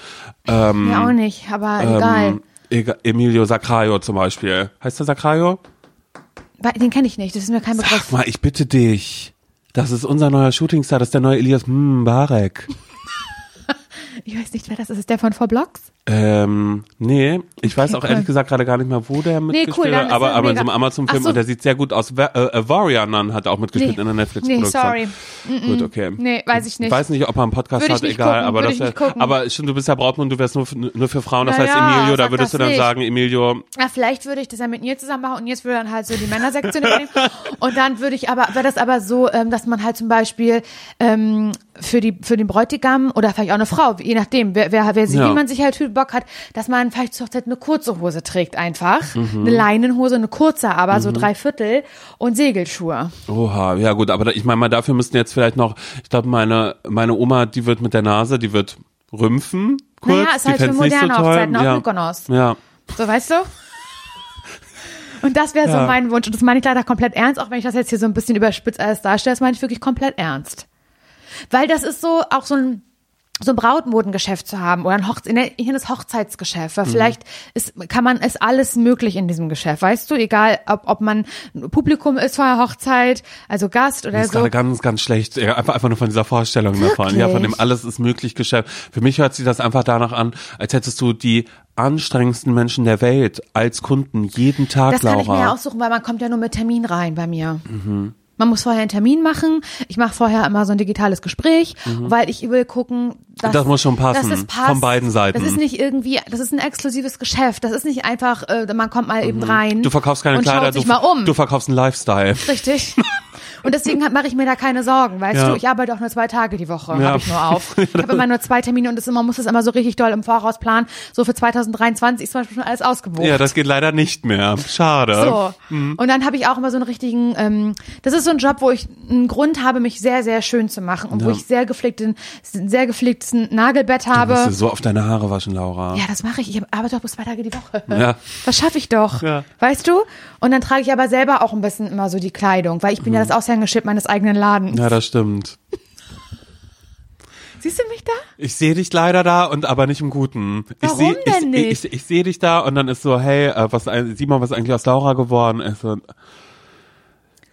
Ähm, Ja, auch nicht, aber egal. ähm, egal. Emilio Sacraio zum Beispiel. Heißt der Sacraio? Weil- Den kenne ich nicht, das ist mir kein Begriff. Sag mal, ich bitte dich. Das ist unser neuer Shootingstar, das ist der neue Elias Mbarek. Ich weiß nicht, wer das ist. Ist der von Four Blocks? Ähm, nee, ich weiß auch cool. ehrlich gesagt gerade gar nicht mehr, wo der mitgespielt cool, dann hat, aber, er aber in so einem Amazon-Film so. und der sieht sehr gut aus. Äh, Warrior Nun hat auch mitgespielt Nee. in der Netflix-Produktion. Nee, sorry. Gut, okay. Nee, weiß ich nicht. Ich weiß nicht, ob er einen Podcast hat, egal, gucken, aber das wär- aber stimmt, du bist ja Brautmann, du wärst nur, für- nur für Frauen, das Na heißt ja, Emilio, da würdest du dann nicht. sagen, Emilio, Ja, vielleicht würde ich das ja mit ihr zusammen machen und jetzt würde dann halt so die Männersektion übernehmen. Und dann würde ich aber, wäre das aber so, ähm, dass man halt zum Beispiel ähm, für die für den Bräutigam oder vielleicht auch eine Frau, je nachdem, wer, wer, wer sie, Ja. wie man sich halt Bock hat, dass man vielleicht zur Hochzeit eine kurze Hose trägt einfach. Mhm. Eine Leinenhose, eine kurze, aber so drei Viertel und Segelschuhe. Oha, ja gut, aber ich meine mal, dafür müssten jetzt vielleicht noch, ich glaube, meine, meine Oma, die wird mit der Nase, die wird rümpfen, kurz, Naja, ist die halt für so moderne toll. Hochzeiten auf ja. Mykonos. Ja. So, weißt du? Und das wäre so Ja. mein Wunsch. Und das meine ich leider komplett ernst, auch wenn ich das jetzt hier so ein bisschen überspitzt alles darstelle, das meine ich wirklich komplett ernst. Weil das ist so auch so ein so ein Brautmodengeschäft zu haben oder ein Hochze in der- das Hochzeitsgeschäft, Mhm. weil vielleicht ist, kann man, ist alles möglich in diesem Geschäft, weißt du, egal ob, ob man Publikum ist vor der Hochzeit, also Gast oder Das ist so. gerade ganz, ganz schlecht. Ja, Einfach, einfach nur von dieser Vorstellung davon. Ja, von dem Wirklich? alles ist möglich Geschäft. Für mich hört sich das einfach danach an, als hättest du die anstrengendsten Menschen der Welt als Kunden jeden Tag, Das kann ich mir ja aussuchen, weil man kommt ja nur mit Termin rein bei mir. Man muss vorher einen Termin machen. Ich mache vorher immer so ein digitales Gespräch, weil ich will gucken, dass Das muss schon passen, dass es passt. von beiden Seiten. Das ist nicht irgendwie, das ist ein exklusives Geschäft. Das ist nicht einfach, äh, man kommt mal eben rein. Mhm. Du verkaufst keine und Kleider, du, um. du verkaufst einen Lifestyle. Richtig. Und deswegen mache ich mir da keine Sorgen, weißt Ja. du? Ich arbeite auch nur zwei Tage die Woche, Ja. habe ich nur auf. Ich habe immer nur zwei Termine und das immer, muss das immer so richtig doll im Voraus planen. So für 2023 ist zum Beispiel schon alles ausgebucht. Ja, das geht leider nicht mehr. Schade. So. Mhm. Und dann habe ich auch immer so einen richtigen, ähm, das ist so ein Job, wo ich einen Grund habe, mich sehr, sehr schön zu machen und wo Ja. ich sehr gepflegten, sehr gepflegtes Nagelbett Du musst habe. so auf deine Haare waschen, Laura. Ja, das mache ich. Ich arbeite doch bloß zwei Tage die Woche. Ja. Das schaffe ich doch. Ja. Weißt du? Und dann trage ich aber selber auch ein bisschen immer so die Kleidung, weil ich bin ja das Aushängeschild meines eigenen Ladens. Mhm. Ja, das stimmt. Siehst du mich da? Ich sehe dich leider da und aber nicht im Guten. Ich Warum seh, denn ich, nicht? Ich, ich, sehe dich da und dann ist so, hey, äh, was ein- Simon, was ist eigentlich aus Laura geworden? Ich so,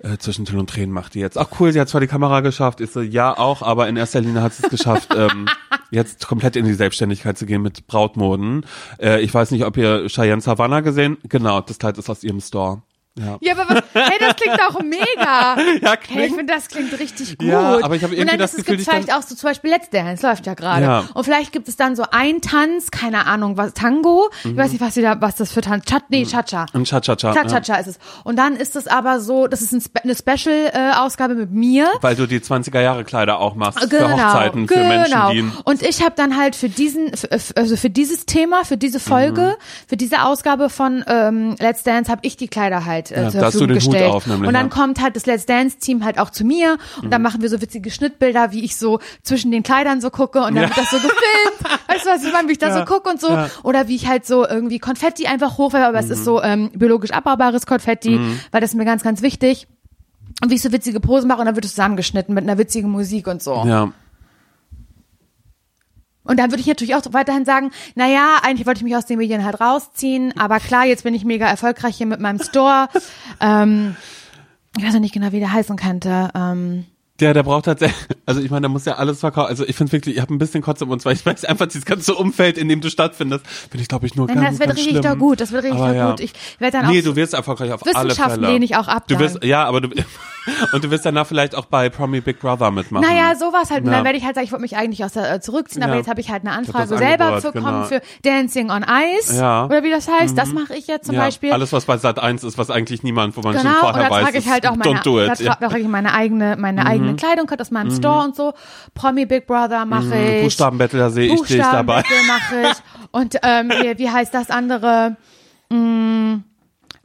äh, zwischen Tüll und Tränen macht die jetzt. Ach cool, sie hat zwar die Kamera geschafft. Ich so, ja auch, aber in erster Linie hat sie es geschafft, ähm, jetzt komplett in die Selbstständigkeit zu gehen mit Brautmoden. Äh, ich weiß nicht, ob ihr Cheyenne Savannah gesehen? Genau, das Kleid ist aus ihrem Store. Ja. Ja, aber was, hey, das klingt auch mega. Ja, Hey, ich klingt. finde, das klingt richtig gut. Ja, aber ich habe Und irgendwie dann das ist es gibt vielleicht auch so zum Beispiel Let's Dance, läuft ja gerade. Ja. Und vielleicht gibt es dann so einen Tanz, keine Ahnung, was, Tango. Ich weiß nicht, was, da, was das für Tanz, Chat, nee, Cha-Cha. Ein Cha-Cha-Cha. Ja. Ist es. Und dann ist es aber so, das ist ein Spe eine Special-Ausgabe mit mir. Weil du die 20er Jahre Kleider auch machst Genau, für Hochzeiten, für genau. Menschen, die Und ich habe dann halt für diesen, für, also für dieses Thema, für diese Folge, Mhm. für diese Ausgabe von ähm, Let's Dance habe ich die Kleider halt äh, Ja, zur Verfügung gestellt. auf, nämlich, und dann ja. Mhm. kommt halt das Let's Dance Team halt auch zu mir und dann machen wir so witzige Schnittbilder, wie ich so zwischen den Kleidern so gucke und dann Ja. wird das so gefilmt. weißt du, was ich meine, wie ich da Ja, so gucke und so. Mhm. oder wie ich halt so irgendwie Konfetti einfach hochwerfe, aber es ist so ähm, biologisch abbaubares Konfetti, weil das ist mir ganz ganz wichtig. Und wie ich so witzige Posen mache und dann wird es zusammengeschnitten mit einer witzigen Musik und so. ja. Und dann würde ich natürlich auch weiterhin sagen, na ja, eigentlich wollte ich mich aus den Medien halt rausziehen, aber klar, jetzt bin ich mega erfolgreich hier mit meinem Store. ähm, ich weiß noch nicht genau, wie der heißen könnte. Ähm, Der, der braucht tatsächlich, also ich meine, der muss ja alles verkaufen. Also ich finde wirklich, ich habe ein bisschen Kotze im Mund, weil ich weiß einfach, dieses ganze Umfeld, in dem du stattfindest, finde ich, glaube ich, nur nein, ganz, das wird ganz richtig schlimm. doch gut, das wird richtig ja. gut. Ich werde dann Nee, auch du wirst erfolgreich auf alle Wissenschaft Fälle. lehne ich auch ab Du dann. wirst, ja, aber du, und du wirst danach vielleicht auch bei Promi Big Brother mitmachen. Naja, sowas halt. Und Ja. dann werde ich halt sagen, ich wollte mich eigentlich aus der, äh, zurückziehen, aber Ja. jetzt habe ich halt eine Anfrage selber bekommen genau. für Dancing on Ice. Ja. Mhm. Oder wie das heißt. Das mache ich jetzt zum Beispiel. Alles, was bei Sat 1 ist, was eigentlich niemand, wo man schon Genau, und vorher da weiß, trage ich halt auch meine, da it. Mhm. trage ich meine eigene, meine eigene Kleidung aus meinem Store und so. Promi Big Brother mache ich. Buchstabenbattle, da sehe ich dich dabei. Mache ich. Und ähm, wie, wie heißt das andere? Mm,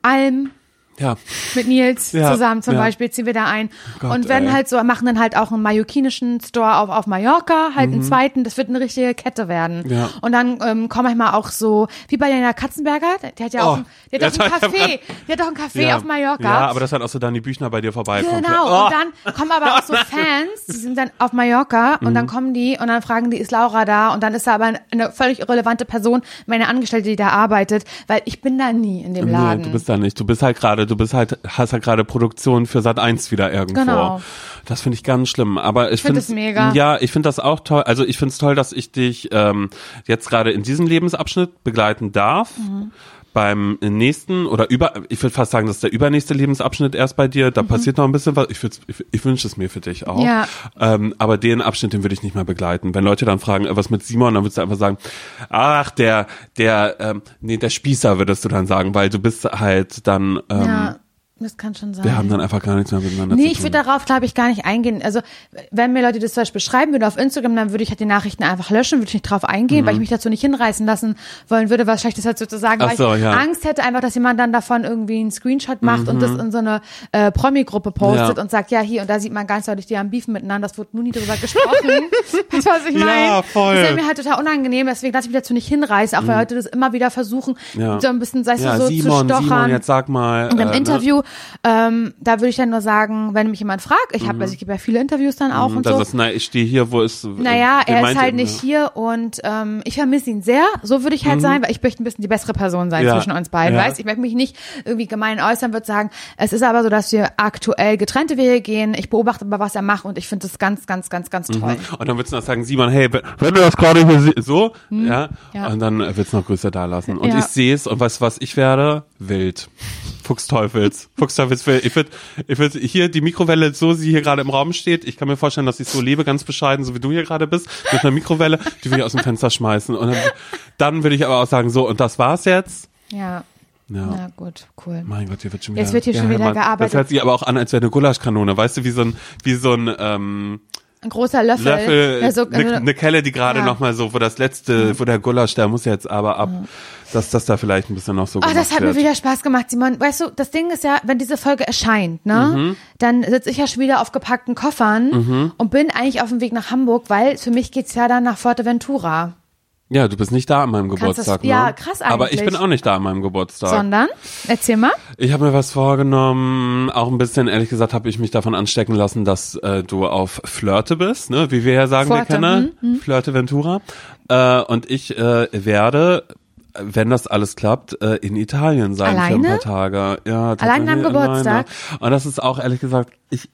Alm Ja, mit Nils Ja, zusammen zum ja. Beispiel ziehen wir da ein Gott, und werden ey. halt so machen dann halt auch einen mallorquinischen Store auf auf Mallorca halt einen zweiten das wird eine richtige Kette werden Mhm. Ja. und dann ähm, kommen manchmal auch so wie bei Lena Katzenberger die hat ja Oh, auch ein, die hat doch ein Café die hat doch ein Café auf Mallorca Ja, aber das hat auch so Dani Büchner bei dir vorbeikommt. Genau, Oh. und dann kommen aber auch so Fans, die sind dann auf Mallorca und Mhm. dann kommen die und dann fragen die, ist Laura da? Und dann ist da aber eine völlig irrelevante Person, meine Angestellte, die da arbeitet, weil ich bin da nie in dem Laden. Nee, du bist da nicht. Du bist halt gerade gerade, du bist halt, hast halt gerade Produktion für Sat 1 wieder irgendwo. Genau. Das finde ich ganz schlimm. Aber ich find finde es mega. Ja, ich finde das auch toll. Also ich finde es toll, dass ich dich ähm, jetzt gerade in diesem Lebensabschnitt begleiten darf. Mhm. Beim nächsten oder über, ich würde fast sagen, das ist der übernächste Lebensabschnitt erst bei dir. Da passiert noch ein bisschen was. Ich, ich, ich wünsche es mir für dich auch. Mhm. Ja. Ähm, aber den Abschnitt, den würde ich nicht mehr begleiten. Wenn Leute dann fragen, äh, was mit Simon, dann würdest du einfach sagen, ach, der, der, ähm, nee, der Spießer würdest du dann sagen, weil du bist halt dann, ähm, ja, das kann schon sein. wir haben dann einfach gar nichts mehr miteinander Nee, zu ich tun. würde darauf, glaube ich, gar nicht eingehen. Also, wenn mir Leute das zum Beispiel schreiben würden auf Instagram, dann würde ich halt die Nachrichten einfach löschen, würde ich nicht drauf eingehen, weil ich mich dazu nicht hinreißen lassen wollen würde, was Schlechtes halt sozusagen, Mhm. Ach weil so, ich ja. Angst hätte einfach, dass jemand dann davon irgendwie einen Screenshot macht und das in so eine äh, Promi-Gruppe postet Mhm. Ja. und sagt, ja, hier, und da sieht man ganz deutlich, die haben Beef miteinander, das wurde nur nie drüber gesprochen. du, was ich Ja, meine? voll. Mhm. Das wäre mir halt total unangenehm, deswegen lasse ich mich dazu nicht hinreißen, auch weil Leute das immer wieder versuchen, Ja. so ein bisschen, sei ja, du, so Simon, zu stochern. Simon, jetzt sag mal. Und im äh, ne? Ähm, da würde ich dann nur sagen, wenn mich jemand fragt, ich habe, also ich gebe ja viele Interviews dann auch und Mhm. Das so. ist, na, ich stehe hier, wo ist. Naja, wen er ist halt ihr? nicht hier und ähm, ich vermisse ihn sehr. So würde ich halt sein, weil ich möchte ein bisschen die bessere Person sein Mhm. Ja. zwischen uns beiden. Ja. Weißt, ich möchte mich nicht irgendwie gemein äußern, würde sagen, es ist aber so, dass wir aktuell getrennte Wege gehen. Ich beobachte aber, was er macht und ich finde das ganz, ganz, ganz, ganz toll. Und dann würdest du noch sagen, Simon, hey, wenn du das gerade hier so, ja, Hm. Ja. und dann äh, willst du noch Grüße da lassen. Und Ja. ich sehe es und weißt was ich werde? Wild. Fuchsteufels. Fuchsteufels. Ich würde, ich würde hier die Mikrowelle, so sie hier gerade im Raum steht, ich kann mir vorstellen, dass ich so lebe, ganz bescheiden, so wie du hier gerade bist, mit einer Mikrowelle, die würde ich aus dem Fenster schmeißen. Und dann, dann würde ich aber auch sagen, so, und das war's jetzt. Ja. Ja. Na gut, cool. Mein Gott, hier wird schon wieder. Jetzt wird hier schon wieder Mann, gearbeitet. Das hört sich aber auch an, als wäre eine Gulaschkanone, weißt du, wie so ein, wie so ein, ähm, Ein großer Löffel. Löffel, Ja, so, eine ne Kelle, die gerade Ja. noch mal so, wo das letzte, wo der Gulasch, der muss jetzt aber ab, dass das da vielleicht ein bisschen noch so Oh, das hat wird. mir wieder Spaß gemacht, Simon. Weißt du, das Ding ist ja, wenn diese Folge erscheint, ne, Mhm. dann sitze ich ja schon wieder auf gepackten Koffern und bin eigentlich auf dem Weg nach Hamburg, weil für mich geht's ja dann nach Fuerteventura. ja, du bist nicht da an meinem Geburtstag, das- ne? ja, krass Aber ich eigentlich. bin auch nicht da an meinem Geburtstag. Sondern, erzähl mal. Ich habe mir was vorgenommen, auch ein bisschen, ehrlich gesagt, habe ich mich davon anstecken lassen, dass äh, du auf Flirte bist, ne? Wie wir ja sagen, Fuerte, wir kennen, Flirte Ventura. Äh, und ich äh, werde, wenn das alles klappt, äh, in Italien sein für ein Alleine? paar Tage. Ja, Allein am Geburtstag? alleine. Und das ist auch ehrlich gesagt, ich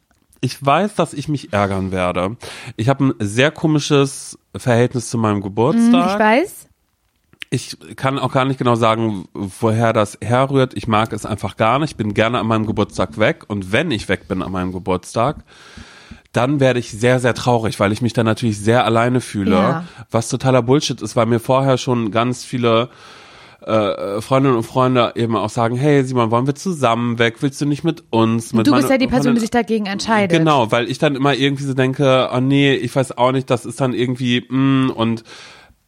ich weiß, dass ich mich ärgern werde. Ich habe ein sehr komisches Verhältnis zu meinem Hm, Geburtstag Ich weiß. ich kann auch gar nicht genau sagen, woher das herrührt. Ich mag es einfach gar nicht. Ich bin gerne an meinem Geburtstag weg. Und wenn ich weg bin an meinem Geburtstag, dann werde ich sehr, sehr traurig, weil ich mich dann natürlich sehr alleine fühle. Ja. Was totaler Bullshit ist, weil mir vorher schon ganz viele äh, Freundinnen und Freunde eben auch sagen, hey Simon, wollen wir zusammen weg? Willst du nicht mit uns? Mit Du bist ja die Person, Freundin- die sich dagegen entscheidet. Genau, weil ich dann immer irgendwie so denke, oh nee, ich weiß auch nicht, das ist dann irgendwie mm, und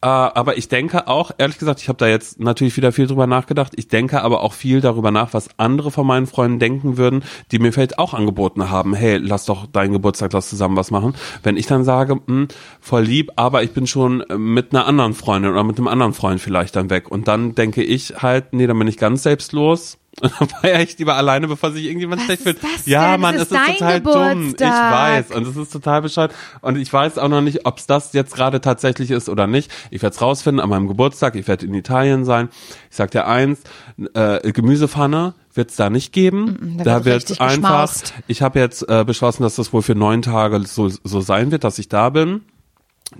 aber ich denke auch, ehrlich gesagt, ich habe da jetzt natürlich wieder viel drüber nachgedacht. Ich denke aber auch viel darüber nach, was andere von meinen Freunden denken würden, die mir vielleicht auch angeboten haben, hey, lass doch deinen Geburtstag, lass zusammen was machen. Wenn ich dann sage, hm, voll lieb, aber ich bin schon äh, mit einer anderen Freundin oder mit einem anderen Freund vielleicht dann weg. Und dann denke ich halt, nee, dann bin ich ganz selbstlos. Und dann feiere ich lieber alleine, bevor sich irgendjemand Was schlecht fühlt. Ja, denn? Mann, Das es ist ist total dumm. Ich Geburtstag. weiß. Und es ist total bescheuert. Und ich weiß auch noch nicht, ob es das jetzt gerade tatsächlich ist oder nicht. Ich werde es rausfinden an meinem Geburtstag. Ich werde in Italien sein. Ich sag dir eins, äh, Gemüsepfanne wird es da nicht geben. da da wird einfach. geschmaust. Ich habe jetzt äh, beschlossen, dass das wohl für neun Tage so, so sein wird, dass ich da bin.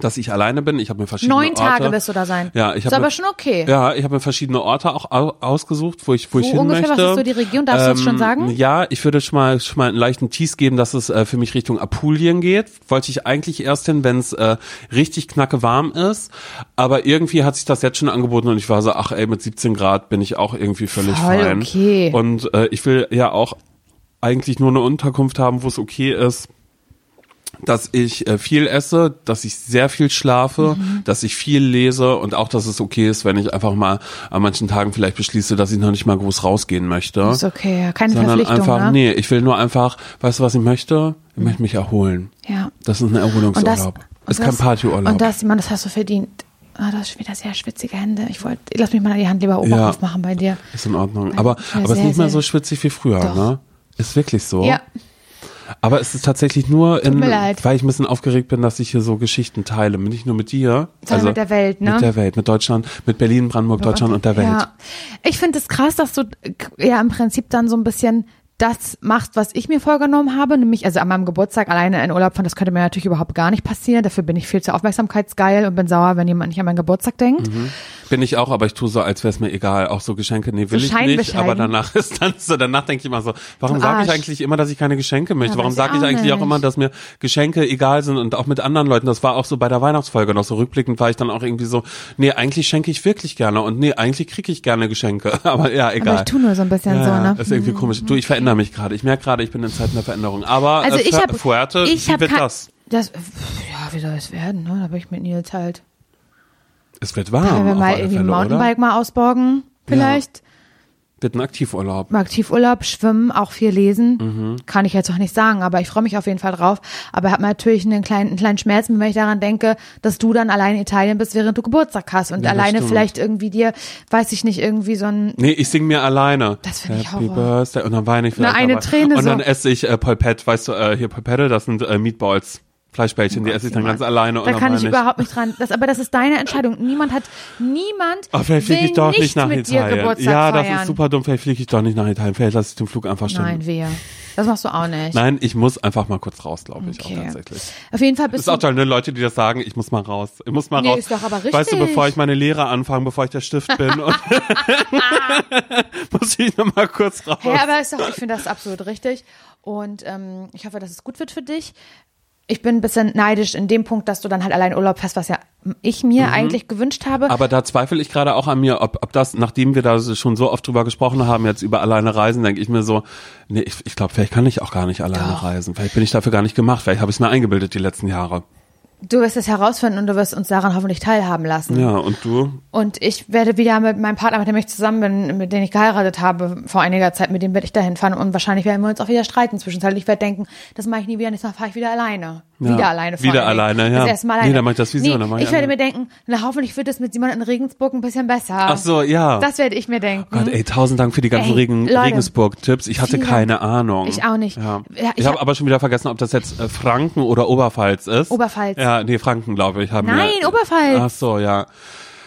Dass ich alleine bin. Ich habe mir verschiedene Neun Orte. Tage wirst du da sein. Ja, ich Ist habe aber schon okay. ja, ich habe mir verschiedene Orte auch au ausgesucht, wo ich, wo, ich hin ungefähr? Was möchte. Ähm, ist so die Region? Darfst du das schon sagen? Ja, ich würde schon mal, schon mal einen leichten Tease geben, dass es äh, für mich Richtung Apulien geht. Wollte ich eigentlich erst hin, wenn es äh, richtig knacke warm ist. Aber irgendwie hat sich das jetzt schon angeboten und ich war so, ach ey, mit 17 Grad bin ich auch irgendwie völlig Voll fein. okay. Und äh, ich will ja auch eigentlich nur eine Unterkunft haben, wo es okay ist dass ich äh, viel esse, dass ich sehr viel schlafe, Mhm. dass ich viel lese und auch, dass es okay ist, wenn ich einfach mal an manchen Tagen vielleicht beschließe, dass ich noch nicht mal groß rausgehen möchte. Ist okay, ja. Keine sondern Verpflichtung, einfach, ne? nee, ich will nur einfach, weißt du, was ich möchte? Ich möchte mich erholen. Ja. Das ist ein Und das, Erholungsurlaub. und ist kein das- Partyurlaub. Und das, Mann, das hast du verdient. Ah, du hast schon wieder sehr schwitzige Hände. Ich wollte, lass mich mal die Hand lieber oben Ja. aufmachen bei dir. ist in Ordnung. Aber, aber ist sehr, nicht mehr so schwitzig wie früher, Doch. ne? Ist wirklich so. Ja. Aber es ist tatsächlich nur in, weil ich ein bisschen aufgeregt bin, dass ich hier so Geschichten teile. Nicht nur mit dir. Sondern mit der Welt, ne? Mit der Welt, mit Deutschland, mit Berlin, Brandenburg, Deutschland und der Welt. Ja. Ich finde es krass, dass du ja im Prinzip dann so ein bisschen das machst, was ich mir vorgenommen habe, nämlich also an meinem Geburtstag alleine in Urlaub fahren, das könnte mir natürlich überhaupt gar nicht passieren. Dafür bin ich viel zu aufmerksamkeitsgeil und bin sauer, wenn jemand nicht an meinen Geburtstag denkt. Mhm. Bin ich auch, aber ich tue so, als wäre es mir egal. Auch so Geschenke, nee, will So ich nicht. Aber danach ist dann so, danach denke ich immer so, warum sage ich eigentlich immer, dass ich keine Geschenke möchte? Ja, warum sage ich auch eigentlich auch nicht. immer, dass mir Geschenke egal sind und auch mit anderen Leuten? Das war auch so bei der Weihnachtsfolge noch so rückblickend war ich dann auch irgendwie so, nee, eigentlich schenke ich wirklich gerne und nee, eigentlich kriege ich gerne Geschenke. Aber ja, egal. Aber ich tue nur so ein bisschen ja, so, ne? ist irgendwie komisch. Du, ich verändere mich gerade. Ich merke gerade, ich bin in Zeiten der Veränderung. Aber Also äh, ich Fu- habe Fuerte, ich wie hab wird kein- das? das ja, wie soll es werden, ne? Da bin ich mit Nils halt. Es wird warm. wir auf mal irgendwie ein Fälle, Mountainbike mal ausborgen, vielleicht. Wird ein Aktivurlaub. Aktivurlaub, schwimmen, auch viel lesen. Mhm. Kann ich jetzt noch nicht sagen, aber ich freue mich auf jeden Fall drauf. Aber habe natürlich einen kleinen, einen kleinen Schmerz, wenn ich daran denke, dass du dann allein in Italien bist, während du Geburtstag hast und Ja, alleine stimmt. vielleicht irgendwie dir, weiß ich nicht, irgendwie so ein Nee, ich sing mir alleine. Das find ich Happy Horror. Birthday. Und dann weine ich vielleicht. Na, eine dabei. Träne Und dann so. esse ich äh, Polpette, weißt du, äh, hier Polpette, das sind äh, Meatballs. Fleischbällchen, die esse ich dann ganz alleine. Da kann ich überhaupt nicht dran. Das, aber das ist deine Entscheidung. Niemand hat, niemand Oh, vielleicht will fliege ich doch nicht, nicht nach Italien. Ja, das feiern. ist super dumm. Vielleicht fliege ich doch nicht nach Italien. Vielleicht lasse ich den Flug einfach stehen. Nein, wehe. Das machst du auch nicht. Nein, ich muss einfach mal kurz raus, glaube ich, Okay. auch tatsächlich. Auf jeden Fall bist Ist auch du. toll, ne? Leute, die das sagen, ich muss mal raus. Ich muss mal Nee, raus. ist doch aber Weißt du, richtig. bevor ich meine Lehre anfange, bevor ich der Stift bin, muss ich noch mal kurz raus. Hey, aber ist doch, ich finde das absolut richtig. Und ähm, ich hoffe, dass es gut wird für dich. Ich bin ein bisschen neidisch in dem Punkt, dass du dann halt allein Urlaub hast, was ja ich mir eigentlich gewünscht habe. Mhm. Aber da zweifle ich gerade auch an mir, ob, ob das, nachdem wir da schon so oft drüber gesprochen haben, jetzt über alleine reisen, denke ich mir so, nee, ich, ich glaube, vielleicht kann ich auch gar nicht alleine Doch. reisen. Vielleicht bin ich dafür gar nicht gemacht. Vielleicht habe ich es mir eingebildet die letzten Jahre. Du wirst es herausfinden und du wirst uns daran hoffentlich teilhaben lassen. Ja, und du? Und ich werde wieder mit meinem Partner, mit dem ich zusammen bin, mit dem ich geheiratet habe vor einiger Zeit, mit dem werde ich dahin fahren und wahrscheinlich werden wir uns auch wieder streiten zwischenzeitlich. Ich werde denken, das mache ich nie wieder, nächstes Mal fahre ich wieder alleine. Ja, Wieder alleine. vor wieder alleine, ja. Das erste Mal Nee, alleine. dann mach ich das wie nee, und dann mach ich Ich werde mir denken, na hoffentlich wird es mit Simon in Regensburg ein bisschen besser. Ach so, ja. Das werde ich mir denken. Gott, ey, tausend Dank für die ganzen Regen, Regensburg-Tipps. Ich hatte keine Ahnung. Ich auch nicht. Ja. Ja, ich ich habe hab- aber schon wieder vergessen, ob das jetzt äh, Franken oder Oberpfalz ist. Oberpfalz. Ja, nee, Franken, glaube ich. Haben Nein, wir, Oberpfalz. Ach so, ja.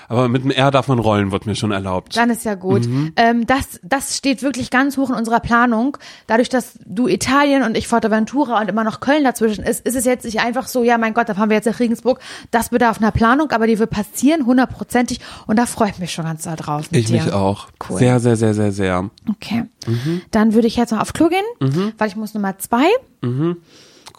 Aber mit dem R darf man rollen, wird mir schon erlaubt. Dann ist ja gut. Mhm. Ähm, das, das steht wirklich ganz hoch in unserer Planung. Dadurch, dass du Italien und ich Forteventura und immer noch Köln dazwischen ist, ist es jetzt nicht einfach so, ja, mein Gott, da fahren wir jetzt nach Regensburg. Das bedarf einer Planung, aber die wird passieren, hundertprozentig. Und da freue ich mich schon ganz doll drauf. Ich dir. mich auch. Cool. Sehr, sehr, sehr, sehr, sehr. Okay. Mhm. Dann würde ich jetzt noch auf Klo gehen, weil ich muss Nummer zwei.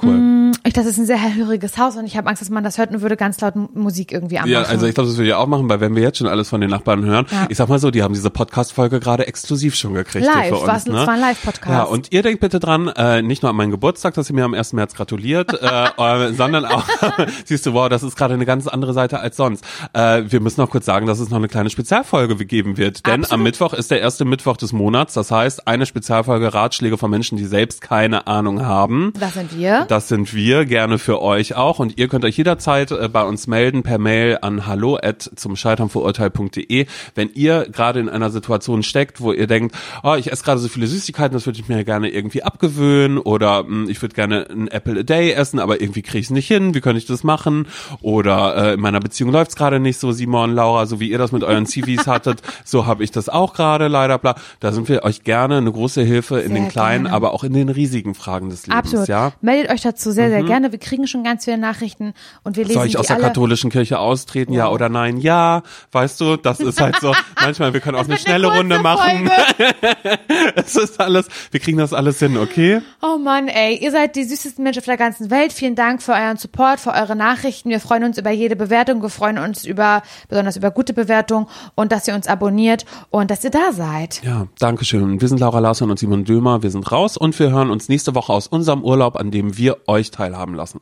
Cool. Ich, das ist ein sehr hellhöriges Haus und ich habe Angst, dass man das hört und würde ganz laut Musik irgendwie anmachen. Ja, also ich glaube, das würde ich auch machen, weil wenn wir jetzt schon alles von den Nachbarn hören, Ja. ich sag mal so, die haben diese Podcast-Folge gerade exklusiv schon gekriegt Live, für uns. ne? es war ein Live-Podcast. Ja, und ihr denkt bitte dran, äh, nicht nur an meinen Geburtstag, dass ihr mir am 1. März gratuliert, äh, äh, sondern auch, siehst du, wow, das ist gerade eine ganz andere Seite als sonst. Äh, wir müssen noch kurz sagen, dass es noch eine kleine Spezialfolge geben wird, denn am Absolut. Mittwoch ist der erste Mittwoch des Monats, das heißt eine Spezialfolge Ratschläge von Menschen, die selbst keine Ahnung haben. das sind wir. Das sind wir, gerne für euch auch. Und ihr könnt euch jederzeit äh, bei uns melden per Mail an hallo at zum Scheitern verurteilt.de, wenn ihr gerade in einer Situation steckt, wo ihr denkt, oh, ich esse gerade so viele Süßigkeiten, das würde ich mir gerne irgendwie abgewöhnen oder mh, ich würde gerne ein Apple a Day essen, aber irgendwie kriege ich es nicht hin. Wie könnte ich das machen? Oder äh, in meiner Beziehung läuft es gerade nicht so, Simon, Laura, so wie ihr das mit euren CVs hattet, so habe ich das auch gerade leider. Bla. Da sind wir euch gerne eine große Hilfe in Sehr den kleinen, gerne. aber auch in den riesigen Fragen des Lebens. Absolut. Ja? Meldet euch dazu sehr, sehr gerne. Wir kriegen schon ganz viele Nachrichten und wir lesen Soll ich aus der alle. katholischen Kirche austreten, ja oder nein? Ja, weißt du, das ist halt so. Manchmal, wir können auch eine wird schnelle Runde machen. Es ist alles, wir kriegen das alles hin, okay? Oh Mann, ey, ihr seid die süßesten Menschen auf der ganzen Welt. Vielen Dank für euren Support, für eure Nachrichten. Wir freuen uns über jede Bewertung. Wir freuen uns über, besonders über gute Bewertungen und dass ihr uns abonniert und dass ihr da seid. Ja, danke schön. Wir sind Laura Larsson und Simon Dömer. Wir sind raus und wir hören uns nächste Woche aus unserem Urlaub, an dem wir euch teilhaben lassen.